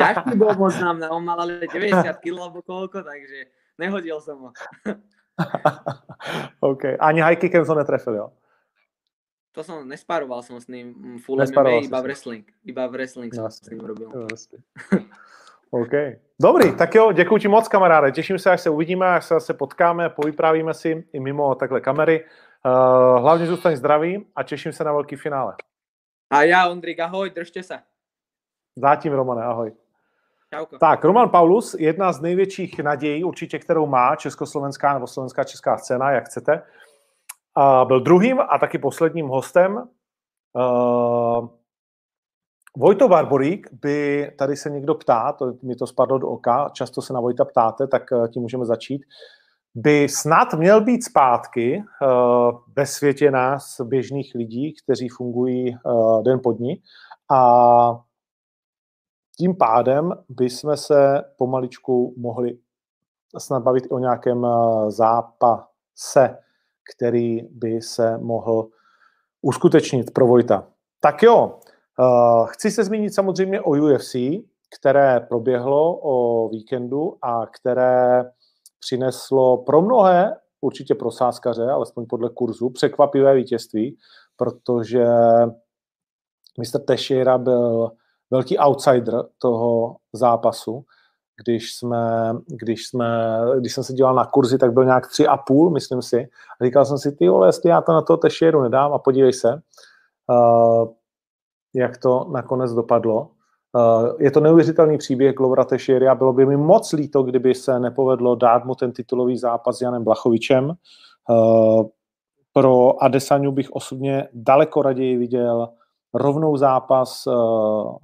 Ťažký bol moc nám, on mal ale 90 kg alebo koľko, takže nehodil som ho. OK. Ani high kickem to netrefil, jo? To som, nesparoval som s ním mm, full Nesparoval MMA, iba wrestling. Iba v wrestling som s ním robil. OK. Dobrý, tak jo, děkuji ti moc, kamaráde. Těším se, až se uvidíme, až se zase potkáme, povyprávíme si i mimo takhle kamery. Uh, hlavně zůstaň zdravý a těším se na velký finále. A ja, Ondrik, ahoj, držte sa. Zatím, Romane, ahoj. Čauko. Tak, Roman Paulus, jedna z největších nadějí, určitě, kterou má československá nebo slovenská česká scéna, jak chcete. A byl druhým a taky posledním hostem. Uh, Vojto Barborík by, tady se někdo ptá, to mi to spadlo do oka, často se na Vojta ptáte, tak eh, tím můžeme začít, by snad měl být zpátky uh, ve světě nás, běžných lidí, kteří fungují uh, den po dní. A tím pádem bychom se pomaličku mohli snad bavit o nějakém eh, zápase, který by se mohl uskutečnit pro Vojta. Tak jo, eh, chci se zmínit samozřejmě o UFC, které proběhlo o víkendu a které přineslo pro mnohé, určitě pro sáskaře, alespoň podle kurzu, překvapivé vítězství, protože Mr. Teixeira byl velký outsider toho zápasu. Když, jsme, když, jsme, když jsem se díval na kurzy, tak byl nějak tři a půl, myslím si. A říkal jsem si, ty vole, jestli já to na toho Teixeiru nedám a podívej se, uh, jak to nakonec dopadlo. Uh, je to neuvěřitelný příběh Glovera Teixeira. Bylo by mi moc líto, kdyby se nepovedlo dát mu ten titulový zápas s Janem Blachovičem. Uh, pro Adesanyu bych osobně daleko raději viděl rovnou zápas uh,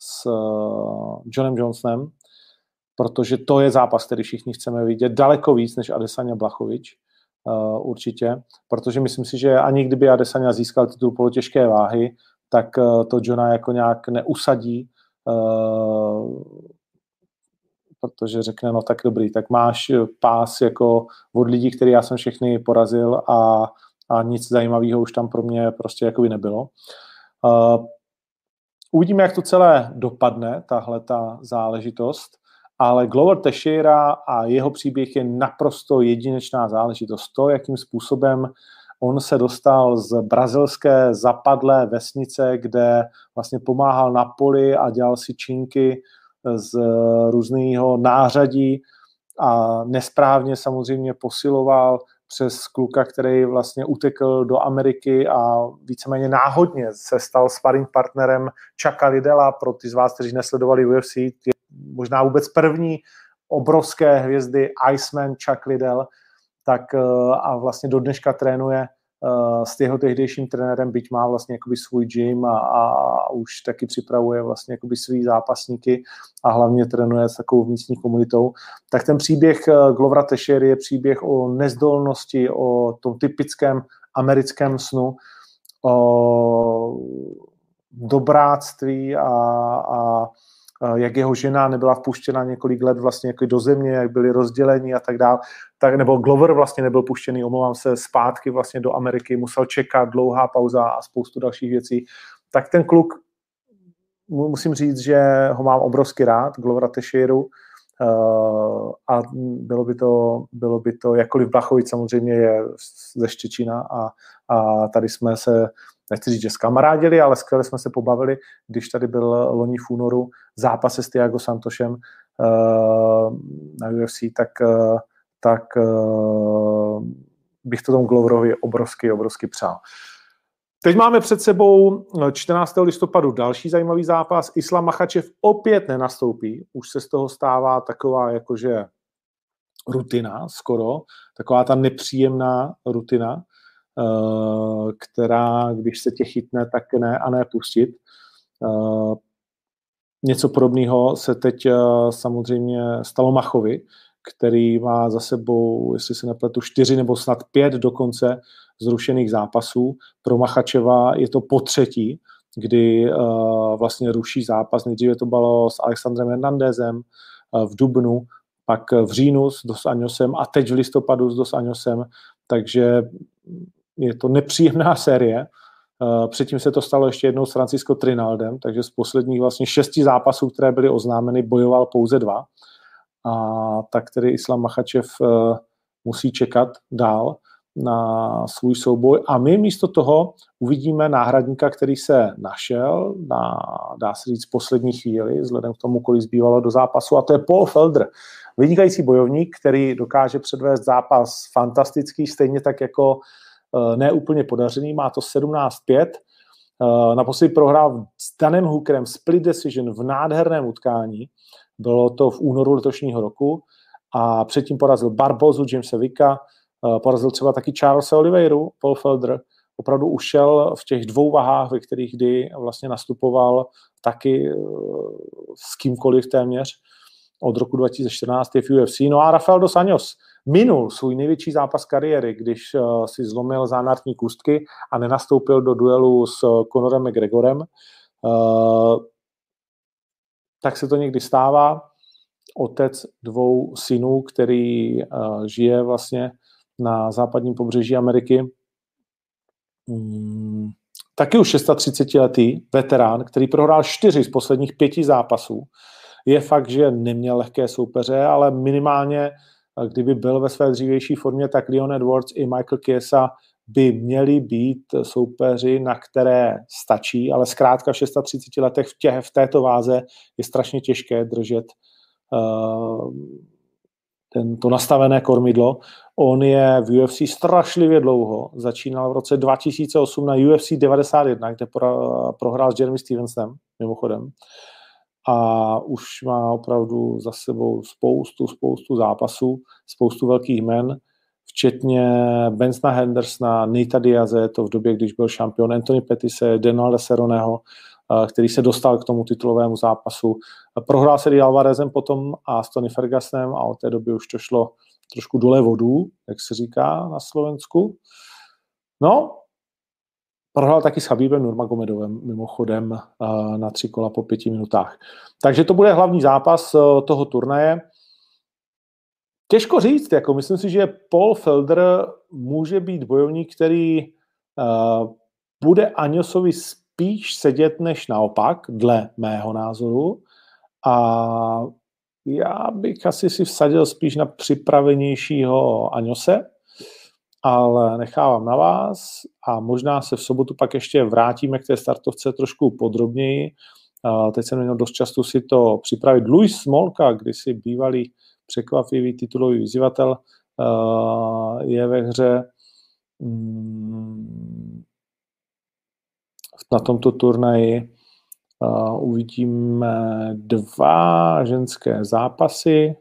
s Johnem Johnsonem, protože to je zápas, který všichni chceme vidět daleko víc než Adesanya Blachovič, určitě, protože myslím si, že ani kdyby Adesanya získal titul polotěžké váhy, tak uh, to Johna jako nějak neusadí, uh, protože řekne, no tak dobrý, tak máš pás jako od lidí, který já jsem všechny porazil a, a nic zajímavého už tam pro mě prostě jakoby nebylo. Uh, uvidíme, jak to celé dopadne, tahle ta záležitost, ale Glover Teixeira a jeho příběh je naprosto jedinečná záležitost. To, jakým způsobem on se dostal z brazilské zapadlé vesnice, kde vlastně pomáhal na poli a dělal si činky z různého nářadí a nesprávně samozřejmě posiloval přes kluka, který vlastně utekl do Ameriky a víceméně náhodně se stal sparring partnerem Chucka Lidela. Pro ty z vás, kteří nesledovali UFC, je možná vůbec první obrovské hvězdy Iceman Chuck Liddell, tak a vlastně do dneška trénuje s jeho tehdejším trenérem, byť má vlastně jakoby svůj gym a, a už taky připravuje vlastně jakoby svý zápasníky a hlavně trénuje s takovou vnitřní komunitou, tak ten příběh Glovera Teixeira je příběh o nezdolnosti, o tom typickém americkém snu, o dobráctví a, a jak jeho žena nebyla vpuštěna několik let vlastně jako do země, jak byli rozděleni a tak dále, tak, nebo Glover vlastně nebyl puštěný, omlouvám se, zpátky vlastně do Ameriky, musel čekat, dlouhá pauza a spoustu dalších věcí, tak ten kluk, musím říct, že ho mám obrovsky rád, Glovera Teixeiru, Uh, a bylo by to, bylo by to, jakkoliv Blachovic samozřejmě je ze Štěčína a, a tady jsme se, nechci říct, že skamarádili, ale skvěle jsme se pobavili, když tady byl loni v únoru zápas s Tiago Santošem uh, na UFC, tak uh, tak uh, bych to tomu Gloverovi obrovsky, obrovsky přál. Teď máme před sebou 14. listopadu další zajímavý zápas. Islam Machačev opět nenastoupí. Už se z toho stává taková jakože rutina skoro, taková ta nepříjemná rutina, která, když se tě chytne, tak ne a ne pustit. Něco podobného se teď samozřejmě stalo Machovi, který má za sebou, jestli se nepletu, čtyři nebo snad pět dokonce zrušených zápasů. Pro Machačeva je to po třetí, kdy vlastně ruší zápas. Nejdříve to bylo s Alexandrem Hernandezem v Dubnu, pak v říjnu s Dos Añosem a teď v listopadu s Dos Añosem, takže je to nepříjemná série. Uh, předtím se to stalo ještě jednou s Francisco Trinaldem, takže z posledních vlastně šesti zápasů, které byly oznámeny, bojoval pouze dva. A tak tedy Islam Machačev eh, musí čekat dál na svůj souboj. A my místo toho uvidíme náhradníka, který se našel na, dá se říct, poslední chvíli, vzhledem k tomu, kolik zbývalo do zápasu, a to je Paul Felder, vynikající bojovník, který dokáže předvést zápas fantastický, stejně tak jako eh, neúplně podařený, má to 17-5, eh, naposledy prohrál s Danem Hookerem split decision v nádherném utkání, bylo to v únoru letošního roku. A předtím porazil Barbozu, Jamesa Vicka, eh, porazil třeba taky Charlesa Oliveiru, Paul Felder, opravdu ušel v těch dvou vahách, ve kterých kdy vlastně nastupoval taky s kýmkoliv téměř. Od roku 2014 je v UFC. No a Rafael dos Anjos minul svůj největší zápas kariéry, když eh, si zlomil zánartní kůstky a nenastoupil do duelu s Conorem McGregorem tak se to někdy stává. Otec dvou synů, který žije vlastně na západním pobřeží Ameriky, um, taky už 630 letý veterán, který prohrál čtyři z posledních pěti zápasů. Je fakt, že neměl lehké soupeře, ale minimálně, eh, kdyby byl ve své dřívější formě, tak Leon Edwards i Michael Chiesa by měli být soupeři, na které stačí, ale zkrátka v 630 letech v, tě, v této váze je strašně těžké držet uh, ten, to nastavené kormidlo. On je v UFC strašlivě dlouho. Začínal v roce 2008 na UFC 91, kde pro, prohrál s Jeremy Stevensem, mimochodem. A už má opravdu za sebou spoustu, spoustu zápasů, spoustu velkých men včetně Bensna Hendersona, Nita Diaze, to v době, když byl šampion, Anthony Petise, Donalda Seroneho, eh, který se dostal k tomu titulovému zápasu. Prohrál se Alvarezem potom a s Tony Fergusonem a od té doby už to šlo trošku dole vodů, jak se říká na Slovensku. No, prohrál taky s Habibem Nurmagomedovem mimochodem eh, na tři kola po pěti minutách. Takže to bude hlavní zápas eh, toho turnaje. Těžko říct, jako myslím si, že Paul Felder může být bojovník, který uh, bude Aňosovi spíš sedět než naopak, dle mého názoru. A já bych asi si vsadil spíš na připravenější,ho Aňose, ale nechávám na vás a možná se v sobotu pak ještě vrátíme k té startovce trošku podrobněji. Teď jsem měl dost času si to připravit. Luis Smolka, kdysi bývalý překvapivý titulový vyzývatel je ve hře mm, na tomto turnaji uvidíme dva ženské zápasy.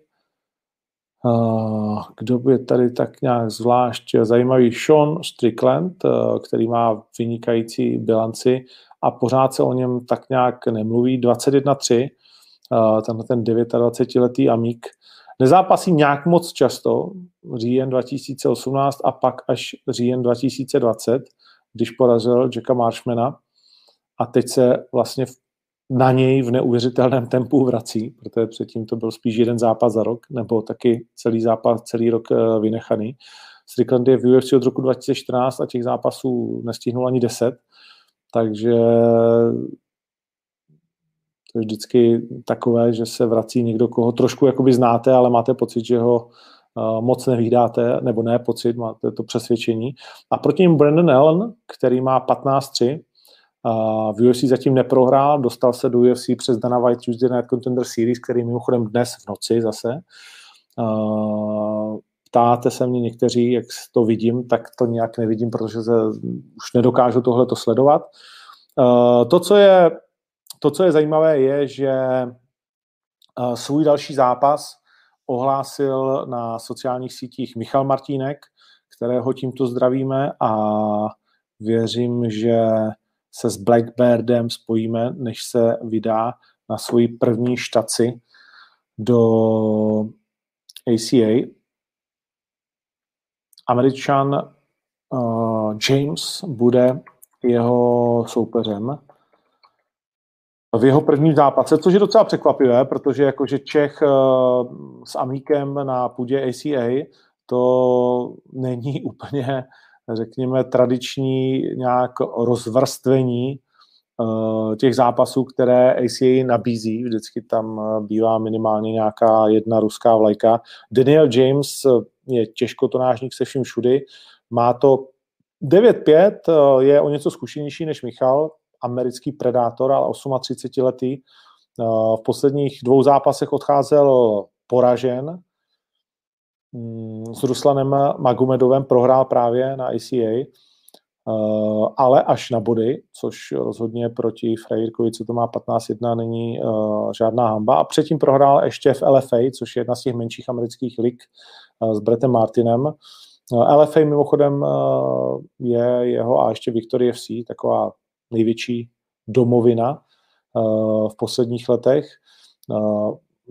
Eh, kdo by tady tak nějak zvlášť zajímavý? Sean Strickland, který má vynikající bilanci a pořád se o něm tak nějak nemluví. 21-3, tenhle ten 29-letý Amík Nezápasí nějak moc často, říjen 2018 a pak až říjen 2020, když porazil Jacka Marshmana a teď se vlastně na něj v neuvěřitelném tempu vrací, protože předtím to byl spíš jeden zápas za rok, nebo taky celý zápas, celý rok eh, vynechaný. Strickland je v UFC od roku 2014 a těch zápasů nestihnul ani 10, takže to je vždycky takové, že se vrací někdo, koho trošku jakoby znáte, ale máte pocit, že ho uh, moc nevídáte, nebo ne pocit, máte to přesvědčení. A proti ním Brandon Allen, který má 15-3, v UFC zatím neprohrál, dostal se do UFC přes Dana White Tuesday Night Contender Series, který mimochodem dnes v noci zase. Ptáte se mě někteří, jak to vidím, tak to nějak nevidím, protože se, už nedokážu tohle to sledovat. To, co je, to, co je zajímavé, je, že svůj další zápas ohlásil na sociálních sítích Michal Martínek, kterého tímto zdravíme a věřím, že se s Blackbirdem spojíme, než se vydá na svoji první štaci do ACA. Američan uh, James bude jeho soupeřem v jeho prvním zápase, což je docela překvapivé, protože jakože Čech uh, s Amíkem na půdě ACA to není úplně, řekněme, tradiční nějak rozvrstvení uh, těch zápasů, které ACA nabízí. Vždycky tam uh, bývá minimálně nějaká jedna ruská vlajka. Daniel James uh, je těžkotonážník se vším všudy. Má to 9-5, je o něco zkušenější než Michal, americký predátor, ale 38 letý. V posledních dvou zápasech odcházel poražen, s Ruslanem Magomedovem prohrál právě na ICA, eh, ale až na body, což rozhodně proti Frejrkovi, co to má 15-1, není eh, žádná hamba. A předtím prohrál ještě v LFA, což je jedna z těch menších amerických lig eh, s Brettem Martinem. LFA mimochodem je jeho a ještě Victory FC, taková největší domovina v posledních letech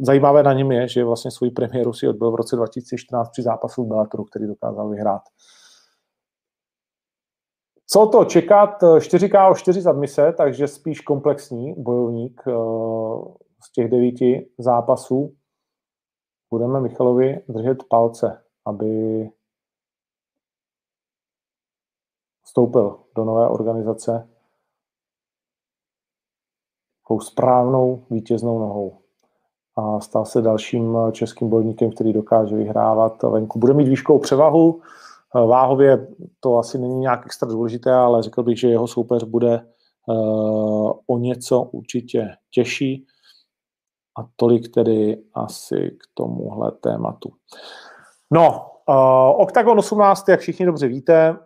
zajímavé na něm je, že vlastně svůj premiéru si odbyl v roce 2014 při zápasu v Bellatoru, který dokázal vyhrát. Co to čekat? 4K4 zadmise, takže spíš komplexní bojovník eh, z těch devíti zápasů. Budeme Michalovi držet palce, aby vstoupil do nové organizace tou správnou vítěznou nohou a stal se dalším českým bojovníkem, který dokáže vyhrávat venku. Bude mít výškovou převahu, váhově to asi není nějak extra důležité, ale řekl bych, že jeho soupeř bude eh, o něco určitě těžší a tolik tedy asi k tomuhle tématu. No, Octagon 18, jak všichni dobře víte,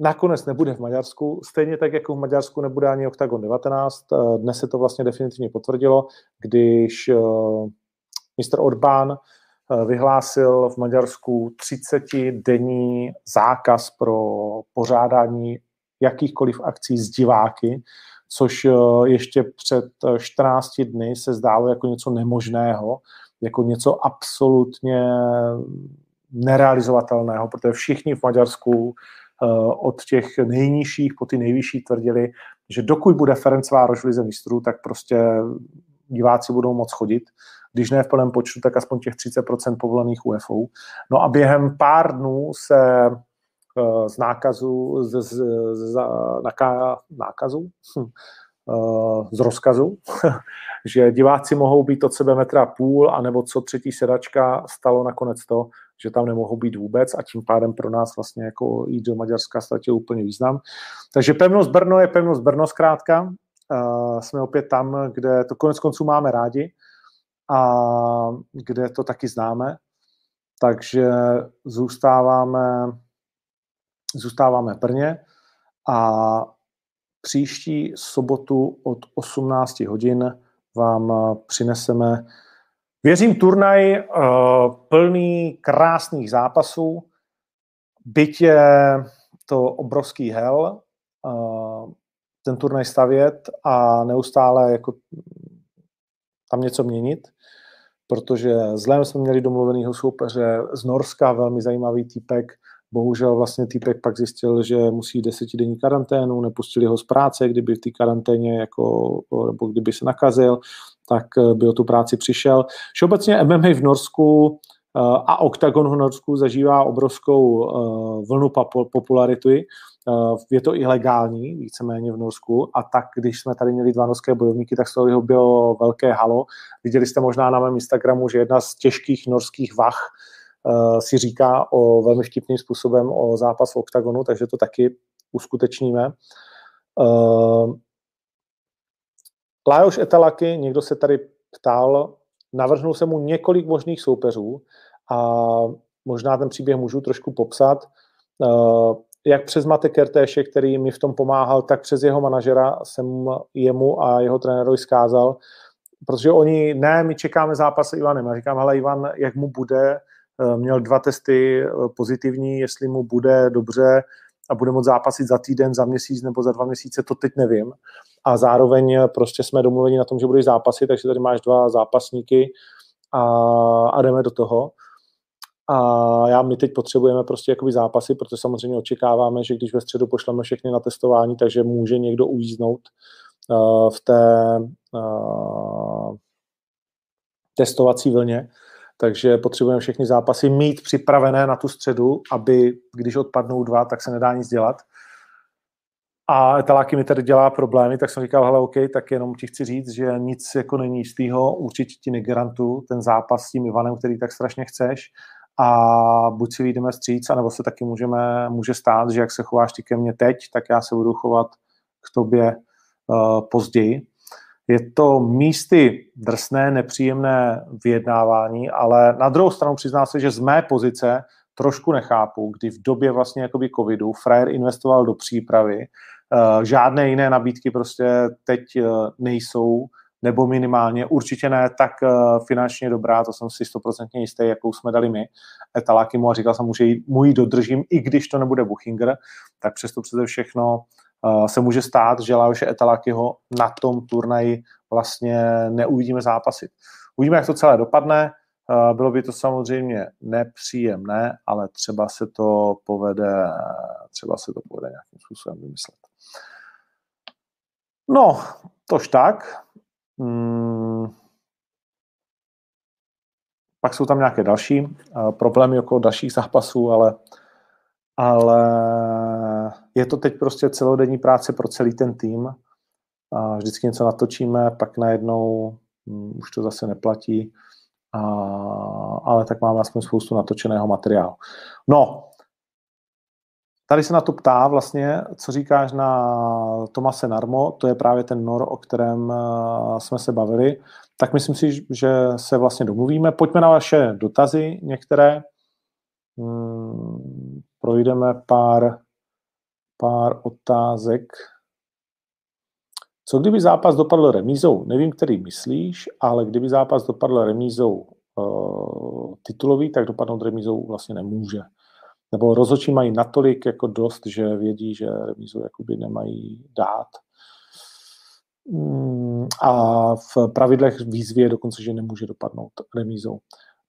nakonec nebude v Maďarsku, stejně tak jako v Maďarsku nebude ani Octagon 19. Eh, dnes se to vlastně definitivně potvrdilo, když eh, Mr. Orbán eh, vyhlásil v Maďarsku 30-denní zákaz pro pořádání jakýchkoliv akcí s diváky, což ještě před 14 dny se zdálo jako něco nemožného, jako něco absolutně nerealizovatelného, protože všichni v Maďarsku Eh, od těch nejnižších po ty nejvyšší tvrdili, že dokud bude Ferenc Vároš v lize mistrů, tak prostě diváci budou moc chodit. Když ne v plném počtu, tak aspoň těch 30% povolených UFO. No a během pár dnů se eh, z nákazu, z, z, z, naká, nákazu, hm, eh, z rozkazu, že diváci mohou být od sebe metra půl, anebo co třetí sedačka stalo nakonec to, že tam nemohou být vůbec a tím pádem pro nás vlastně jako jít do Maďarska ztratil úplně význam. Takže pevnost Brno je pevnost Brno zkrátka. Uh, jsme opět tam, kde to konec konců máme rádi a kde to taky známe. Takže zůstáváme, zůstáváme Brně a příští sobotu od 18 hodin vám přineseme Věřím turnaj uh, plný krásných zápasů, byť je to obrovský hel, uh, ten turnaj stavět a neustále jako tam něco měnit, protože s Lem jsme měli domluvenýho soupeře z Norska, velmi zajímavý týpek, bohužel vlastně týpek pak zjistil, že musí desetidenní karanténu, nepustili ho z práce, kdyby v té karanténě jako, nebo kdyby se nakazil, tak eh, by o tu práci přišel. Všeobecně MMA v Norsku eh, a Octagon v Norsku zažívá obrovskou eh, vlnu popularity. Je to ilegální, víceméně v Norsku, a tak, když jsme tady měli dva norské bojovníky, tak z toho bylo velké halo. Viděli jste možná na mém Instagramu, že jedna z těžkých norských vach si říká o velmi vtipným způsobem o zápas v Octagonu, takže to taky uskutečníme. Lajoš Etalaky, někdo se tady ptal, navrhnul se mu několik možných soupeřů a možná ten příběh můžu trošku popsat. Uh, jak přes Mate Kertéše, který mi v tom pomáhal, tak přes jeho manažera jsem jemu a jeho trenérovi zkázal, protože oni, ne, my čekáme zápas s Ivanem. Já říkám, hele Ivan, jak mu bude, eh, měl dva testy eh, pozitivní, jestli mu bude dobře a bude moct zápasit za týden, za měsíc nebo za dva měsíce, to teď nevím. A zároveň prostě jsme domluveni na tom, že budeš zápasit, takže tady máš dva zápasníky a, a jdeme do toho. A já, my teď potřebujeme prostě jakoby zápasy, protože samozřejmě očekáváme, že když ve středu pošleme všechny na testování, takže může někdo uvíznout uh, v té uh, testovací vlně. Takže potřebujeme všechny zápasy mít připravené na tu středu, aby když odpadnou dva, tak se nedá nic dělat. A Etaláky mi tady dělá problémy, tak jsem říkal, hele, OK, tak jenom ti chci říct, že nic jako není jistýho, určitě ti negarantu ten zápas s tím Ivanem, který tak strašně chceš, a buď si vyjdeme stříc, anebo se taky můžeme, může stát, že jak se chováš ty ke mně teď, tak já se budu chovat k tobě uh, později. Je to místy drsné, nepříjemné vyjednávání, ale na druhou stranu přiznám se, že z mé pozice trošku nechápu, kdy v době vlastně jakoby covidu Frajer investoval do přípravy, žádné jiné nabídky prostě teď uh, nejsou, nebo minimálně, určitě ne tak uh, finančně dobrá, to jsem si stoprocentně jistý, jakou jsme dali my, Etaláky mu a říkal jsem mu, že mu ji dodržím, i když to nebude Buchinger, tak přesto přeze všechno se může stát, že Lajoše Etalákyho na tom turnaji vlastně neuvidíme zápasit. Uvidíme, jak to celé dopadne, bylo by to samozřejmě nepříjemné, ale třeba se to povede, třeba se to povede nějakým způsobem vymyslet. No, tož tak. Hmm. Pak jsou tam nějaké další uh, problémy okolo dalších zápasů, ale, ale je to teď prostě celodenní práce pro celý ten tým. Uh, vždycky něco natočíme, pak najednou um, už to zase neplatí, uh, ale tak máme aspoň spoustu natočeného materiálu. No, Tady se na to ptá vlastně, co říkáš na Tomase Narmo, to je právě ten Nor, o kterém eh, jsme se bavili. Tak myslím si, že se vlastně domluvíme. Pojďme na vaše dotazy některé. Hmm, projdeme pár, pár otázek. Co kdyby zápas dopadl remízou? Nevím, který myslíš, ale kdyby zápas dopadl remízou uh, titulový, tak dopadnout remízou vlastně nemůže nebo rozhodčí mají natolik jako dost, že vědí, že remízu jakoby nemají dát. Mm, a v pravidlech výzvy je dokonce, že nemůže dopadnout remízou.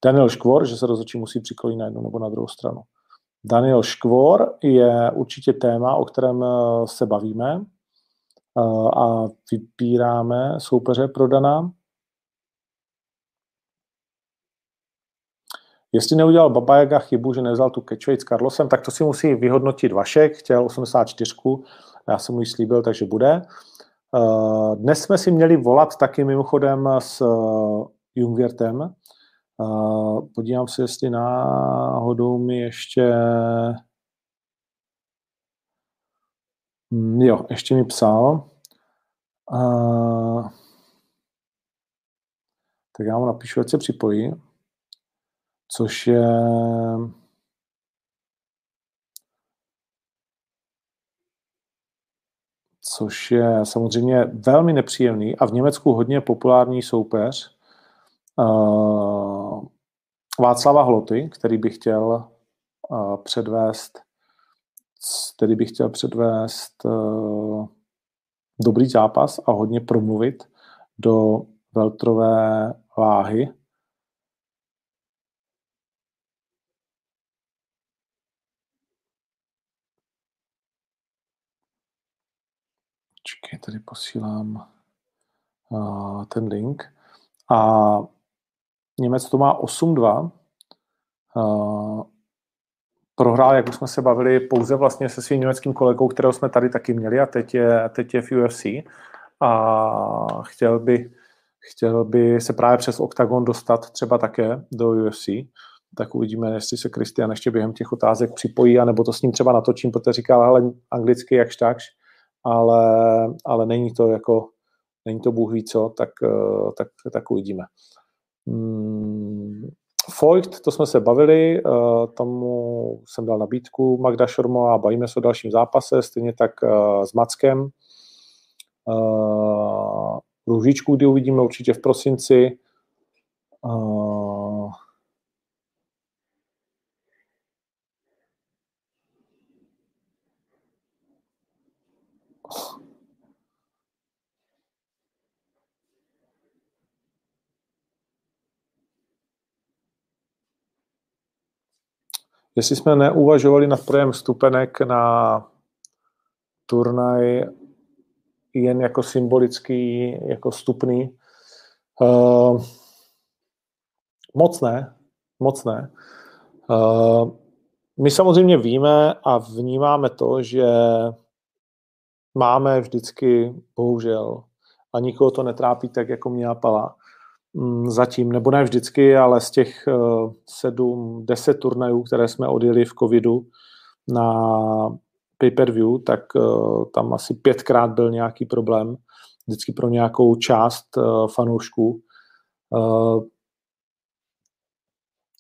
Daniel Škvor, že se rozhodčí musí přikolit na jednu nebo na druhou stranu. Daniel Škvor je určitě téma, o kterém eh, se bavíme eh, a vypíráme soupeře pro Dana. Jestli neudělal Babajaga chybu, že nevzal tu catchweight s Carlosem, tak to si musí vyhodnotit Vašek, chtěl 84, já jsem mu ji slíbil, takže bude. Eh, dnes jsme si měli volat taky mimochodem s eh, Jungwirtem. Eh, podívám se, jestli náhodou mi ještě... Hm, jo, ještě mi psal. Tak já mu napíšu, ať se připojí což je což je samozřejmě velmi nepříjemný a v Německu hodně populární soupeř uh, Václava Hloty, který by chtěl uh, předvést který by chtěl předvést uh, dobrý zápas a hodně promluvit do veltrové váhy. Počkej, tady posílám uh, ten link. A Němec to má 8-2. Uh, prohrál, jak už jsme se bavili, pouze vlastně se svým německým kolegou, kterého jsme tady taky měli a teď je, teď je v UFC. A chtěl by, chtěl by se právě přes OKTAGON dostat třeba také do UFC. Tak uvidíme, jestli se Kristian ještě během těch otázek připojí, anebo to s ním třeba natočím, protože říkal, ale anglicky jakž takž ale, ale není to jako, není to Bůh ví co, tak, eh, tak, tak uvidíme. Hmm, Foyt, to jsme se bavili, uh, tomu jsem dal nabídku Magda Šormová, bavíme se o dalším zápase, stejně tak uh, s Mackem. Růžičku, kdy uvidíme určitě v prosinci. Jestli jsme neuvažovali nad projem stupenek na turnaj jen jako symbolický, jako vstupný. Uh, moc ne, moc ne. Uh, my samozřejmě víme a vnímáme to, že máme vždycky, bohužel, a nikoho to netrápí tak, jako mě Pala, Mm, zatím, nebo ne vždycky, ale z těch eh, sedm, deset turnajů, které jsme odjeli v covidu na pay-per-view, tak eh, tam asi pětkrát byl nějaký problém, vždycky pro nějakou část eh, fanoušků.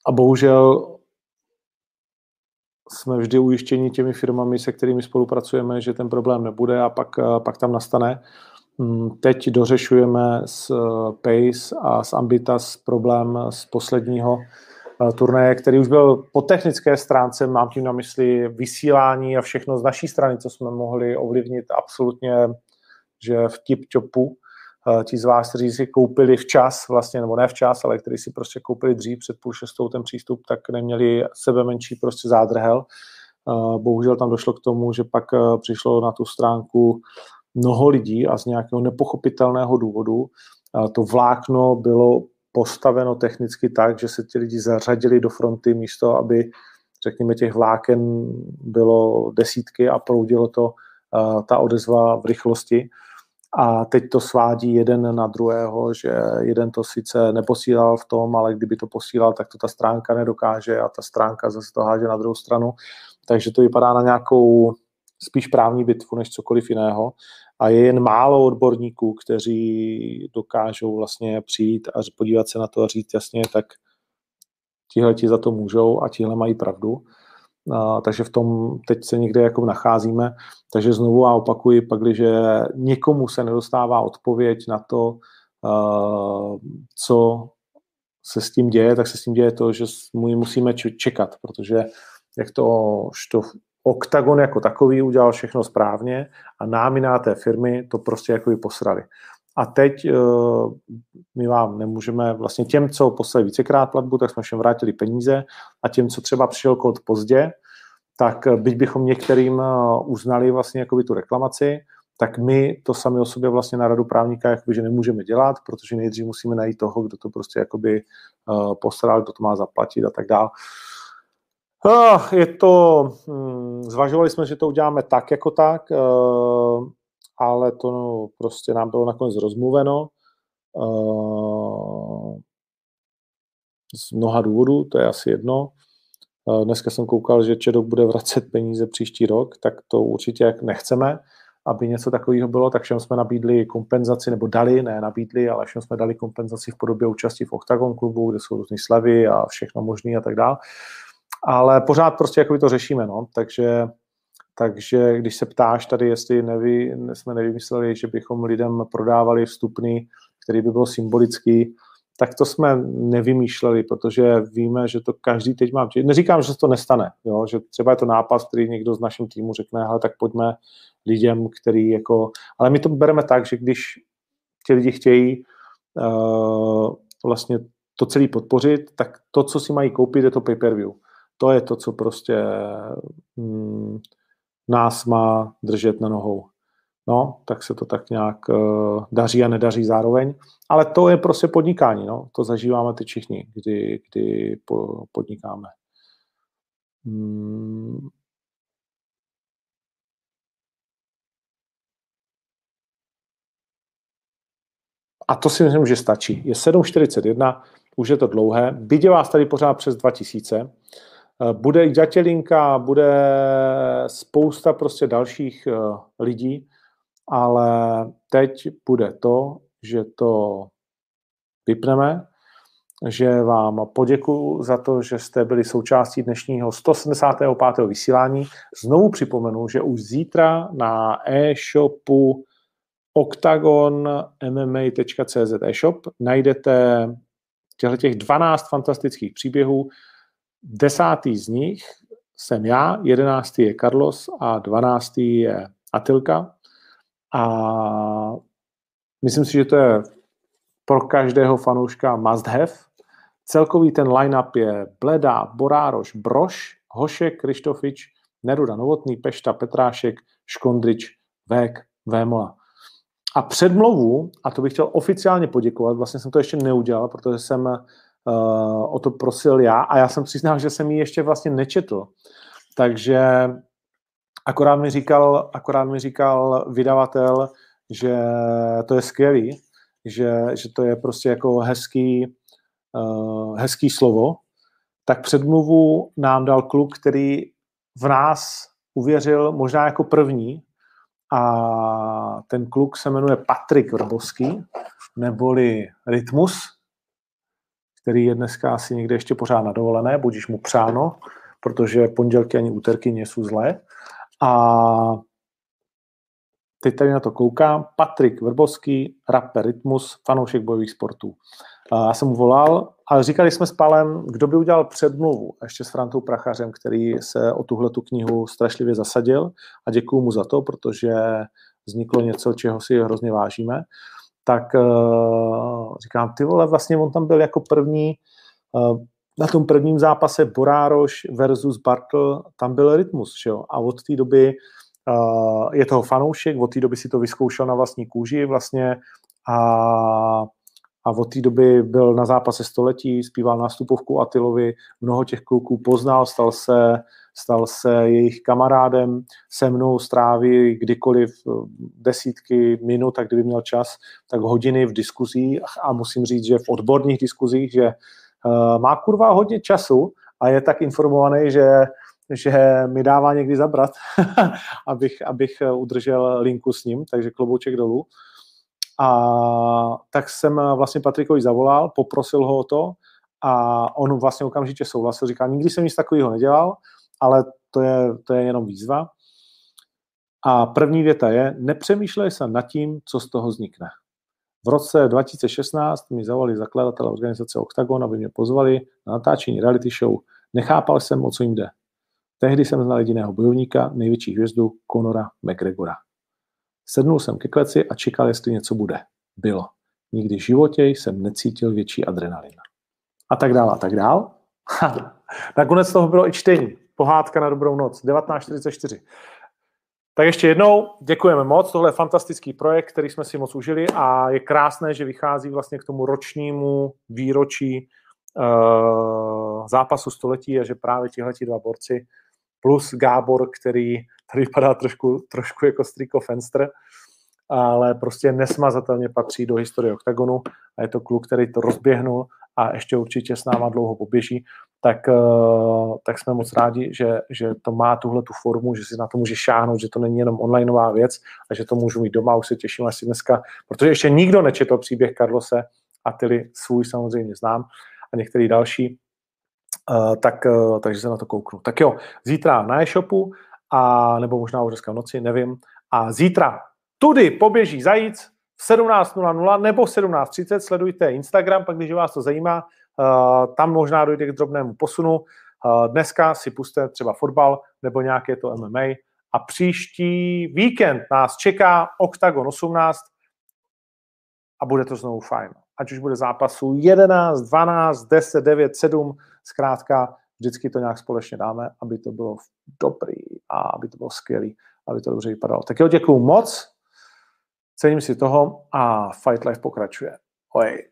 A bohužel jsme vždy ujištěni těmi firmami, se kterými spolupracujeme, že ten problém nebude a pak, pak tam nastane. Mm, teď dořešujeme s eh, Pace a s Ambitas problém z posledního eh, turnaje, který už byl po technické stránce, mám tím na mysli vysílání a všechno z naší strany, co jsme mohli ovlivnit absolutně, že v tip-topu eh, ti z vás, kteří si koupili včas, vlastně, nebo ne včas, ale kteří si prostě koupili dřív před půl šestou ten přístup, tak neměli sebe menší prostě zádrhel. Bohužel tam došlo k tomu, že pak přišlo na tu stránku mnoho lidí a z nějakého nepochopitelného důvodu to vlákno bylo postaveno technicky tak, že se ti lidi zařadili do fronty místo, aby řekněme těch vláken bylo desítky a proudilo to ta odezva v rychlosti. A teď to svádí jeden na druhého, že jeden to sice neposílal v tom, ale kdyby to posílal, tak to ta stránka nedokáže a ta stránka zase to háže na druhou stranu. Takže to vypadá na nějakou spíš právní bitvu než cokoliv jiného. A je jen málo odborníků, kteří dokážou vlastně přijít a podívat se na to a říct jasně, tak tihle ti za to můžou a tihle mají pravdu. A, takže v tom teď se někde jako nacházíme. Takže znovu a opakuji, pak, když někomu se nedostává odpověď na to, uh, co se s tím děje, tak se s tím děje to, že mu musíme čekat, protože jak to, to Octagon jako takový udělal všechno správně a náminá té firmy to prostě jako posrali. A teď uh, my vám nemůžeme, vlastně těm, co poslali vícekrát platbu, tak jsme všem vrátili peníze a těm, co třeba přišel kód pozdě, tak eh, byť bychom některým uh, uznali vlastně jakoby tu reklamaci, tak my to sami o sobě vlastně na radu právníka jakoby, že nemůžeme dělat, protože nejdřív musíme najít toho, kdo to prostě jakoby uh, posral, kdo to má zaplatit a tak dále. Ah, je to, hm, zvažovali jsme, že to uděláme tak jako tak, uh, ale to no, prostě nám bylo nakonec rozmluveno. Uh, z mnoha důvodů, to je asi jedno. Uh, dneska jsem koukal, že Čedok bude vracet peníze příští rok, tak to určitě nechceme, aby něco takového bylo, tak všem jsme nabídli kompenzaci, nebo dali, ne nabídli, ale všem jsme dali kompenzaci v podobě účasti v Octagon klubu, kde jsou různé slevy a všechno možné a tak dále ale pořád prostě jako to řešíme, no, takže, takže když se ptáš tady, jestli nevy, jsme nevymysleli, že bychom lidem prodávali vstupný, který by byl symbolický, tak to jsme nevymýšleli, protože víme, že to každý teď má. Neříkám, že se to nestane, jo? že třeba je to nápad, který někdo z našem týmu řekne, ale tak pojďme lidem, který jako... Ale my to bereme tak, že když ti lidi chtějí uh, vlastně to celé podpořit, tak to, co si mají koupit, je to pay-per-view to je to, co prostě mm, nás má držet na nohou. No, tak se to tak nějak uh, daří a nedaří zároveň. Ale to je prostě podnikání, no. To zažíváme ty všichni, kdy, kdy po, podnikáme. Hmm. A to si myslím, že stačí. Je 7.41, už je to dlouhé. Je vás tady pořád přes 2000, Eh, bude i Ďatelinka, bude spousta prostě dalších eh, lidí, ale teď bude to, že to vypneme že vám poděkuji za to, že jste byli součástí dnešního 175. vysílání. Znovu připomenu, že už zítra na e-shopu octagonmma.cz e-shop najdete těchto těch 12 fantastických příběhů. Desátý z nich jsem já, jedenáctý je Carlos a dvanáctý je Atilka. A myslím si, že to je pro každého fanouška must have. Celkový ten line-up je Bleda, Borároš, Broš, Hošek, Krištofič, Neruda Novotný, Pešta, Petrášek, Škondrič, Vek, Vémola. A předmluvu, a to bych chtěl oficiálně poděkovat, vlastně jsem to ještě neudělal, protože jsem uh, o to prosil já a já jsem přiznal, že jsem ji ještě vlastně nečetl. Takže akorát mi říkal, akorát mi říkal vydavatel, že to je skvělý, že, že to je prostě jako hezký, uh, hezký slovo, tak předmluvu nám dal kluk, který v nás uvěřil možná jako první a ten kluk se jmenuje Patrik Vrbovský, neboli Rytmus, který je dneska asi někde ještě pořád na dovolené, budíš mu přáno, protože pondělky ani úterky nejsou zlé. A teď tady na to koukám. Patrik Vrbovský, rapper Rytmus, fanoušek bojových sportů. Já jsem mu volal, ale říkali jsme s Palem, kdo by udělal předmluvu, ještě s Frantou Prachařem, který se o tuhle tu knihu strašlivě zasadil a děkuju mu za to, protože vzniklo něco, čeho si hrozně vážíme. Tak uh, říkám, ty vole, vlastně on tam byl jako první, uh, na tom prvním zápase Borároš versus Bartl, tam byl rytmus, že jo? A od té doby uh, je toho fanoušek, od té doby si to vyzkoušel na vlastní kůži vlastně a a od té doby byl na zápase století, zpíval nástupovku Atilovi, mnoho těch kluků poznal, stal se, stal se jejich kamarádem, se mnou stráví kdykoliv eh, desítky minut, tak kdyby měl čas, tak hodiny v diskuzích. A musím říct, že v odborných diskuzích, že uh, má kurva hodně času a je tak informovaný, že že mi dává někdy zabrat, abych, abych udržel linku s ním, takže klobouček dolů. A tak jsem vlastně Patrikovi zavolal, poprosil ho o to a on vlastně okamžitě souhlasil. Říká, nikdy jsem nic takového nedělal, ale to je, to je jenom výzva. A první věta je, nepřemýšlej se nad tím, co z toho vznikne. V roce 2016 mi zavolali zakladatelé organizace Octagon, aby mě pozvali na natáčení reality show. Nechápal jsem, o co jim jde. Tehdy jsem znal jediného bojovníka, největší hvězdu Conora McGregora. Sednul jsem ke kleci a čekal, jestli něco bude. Bylo. Nikdy v životě jsem necítil větší adrenalin. A tak dál, a tak dál. Nakonec toho bylo i čtení. Pohádka na dobrou noc. 1944. Tak ještě jednou děkujeme moc. Tohle je fantastický projekt, který jsme si moc užili a je krásné, že vychází vlastně k tomu ročnímu výročí uh, zápasu století a že právě tihle dva borci plus Gábor, který tady vypadá trošku, trošku jako Striko Fenster, ale prostě nesmazatelně patří do historie OKTAGONu a je to kluk, který to rozběhnul a ještě určitě s náma dlouho poběží, tak, eh, tak jsme moc rádi, že, že to má tuhle tu formu, že si na to může šáhnout, že to není jenom onlineová věc a že to můžu mít doma, už se těším asi dneska, protože ještě nikdo nečetl příběh Karlose a ty svůj samozřejmě znám a některý další, Uh, tak, uh, takže se na to kouknu. Tak jo, zítra na e-shopu, a, nebo možná už dneska v noci, nevím. A zítra tudy poběží zajíc v 17.00 nebo 17.30, sledujte Instagram, pak když vás to zajímá, uh, tam možná dojde k drobnému posunu. Uh, dneska si puste třeba fotbal nebo nějaké to MMA a příští víkend nás čeká Octagon 18 a bude to znovu fajn. Ať už bude zápasů 11, 12, 10, 9, 7, zkrátka vždycky to nějak společně dáme, aby to bylo dobrý a aby to bylo skvělý, aby to dobře vypadalo. Tak jo, děkuju moc, cením si toho a Fight Life pokračuje. Oj.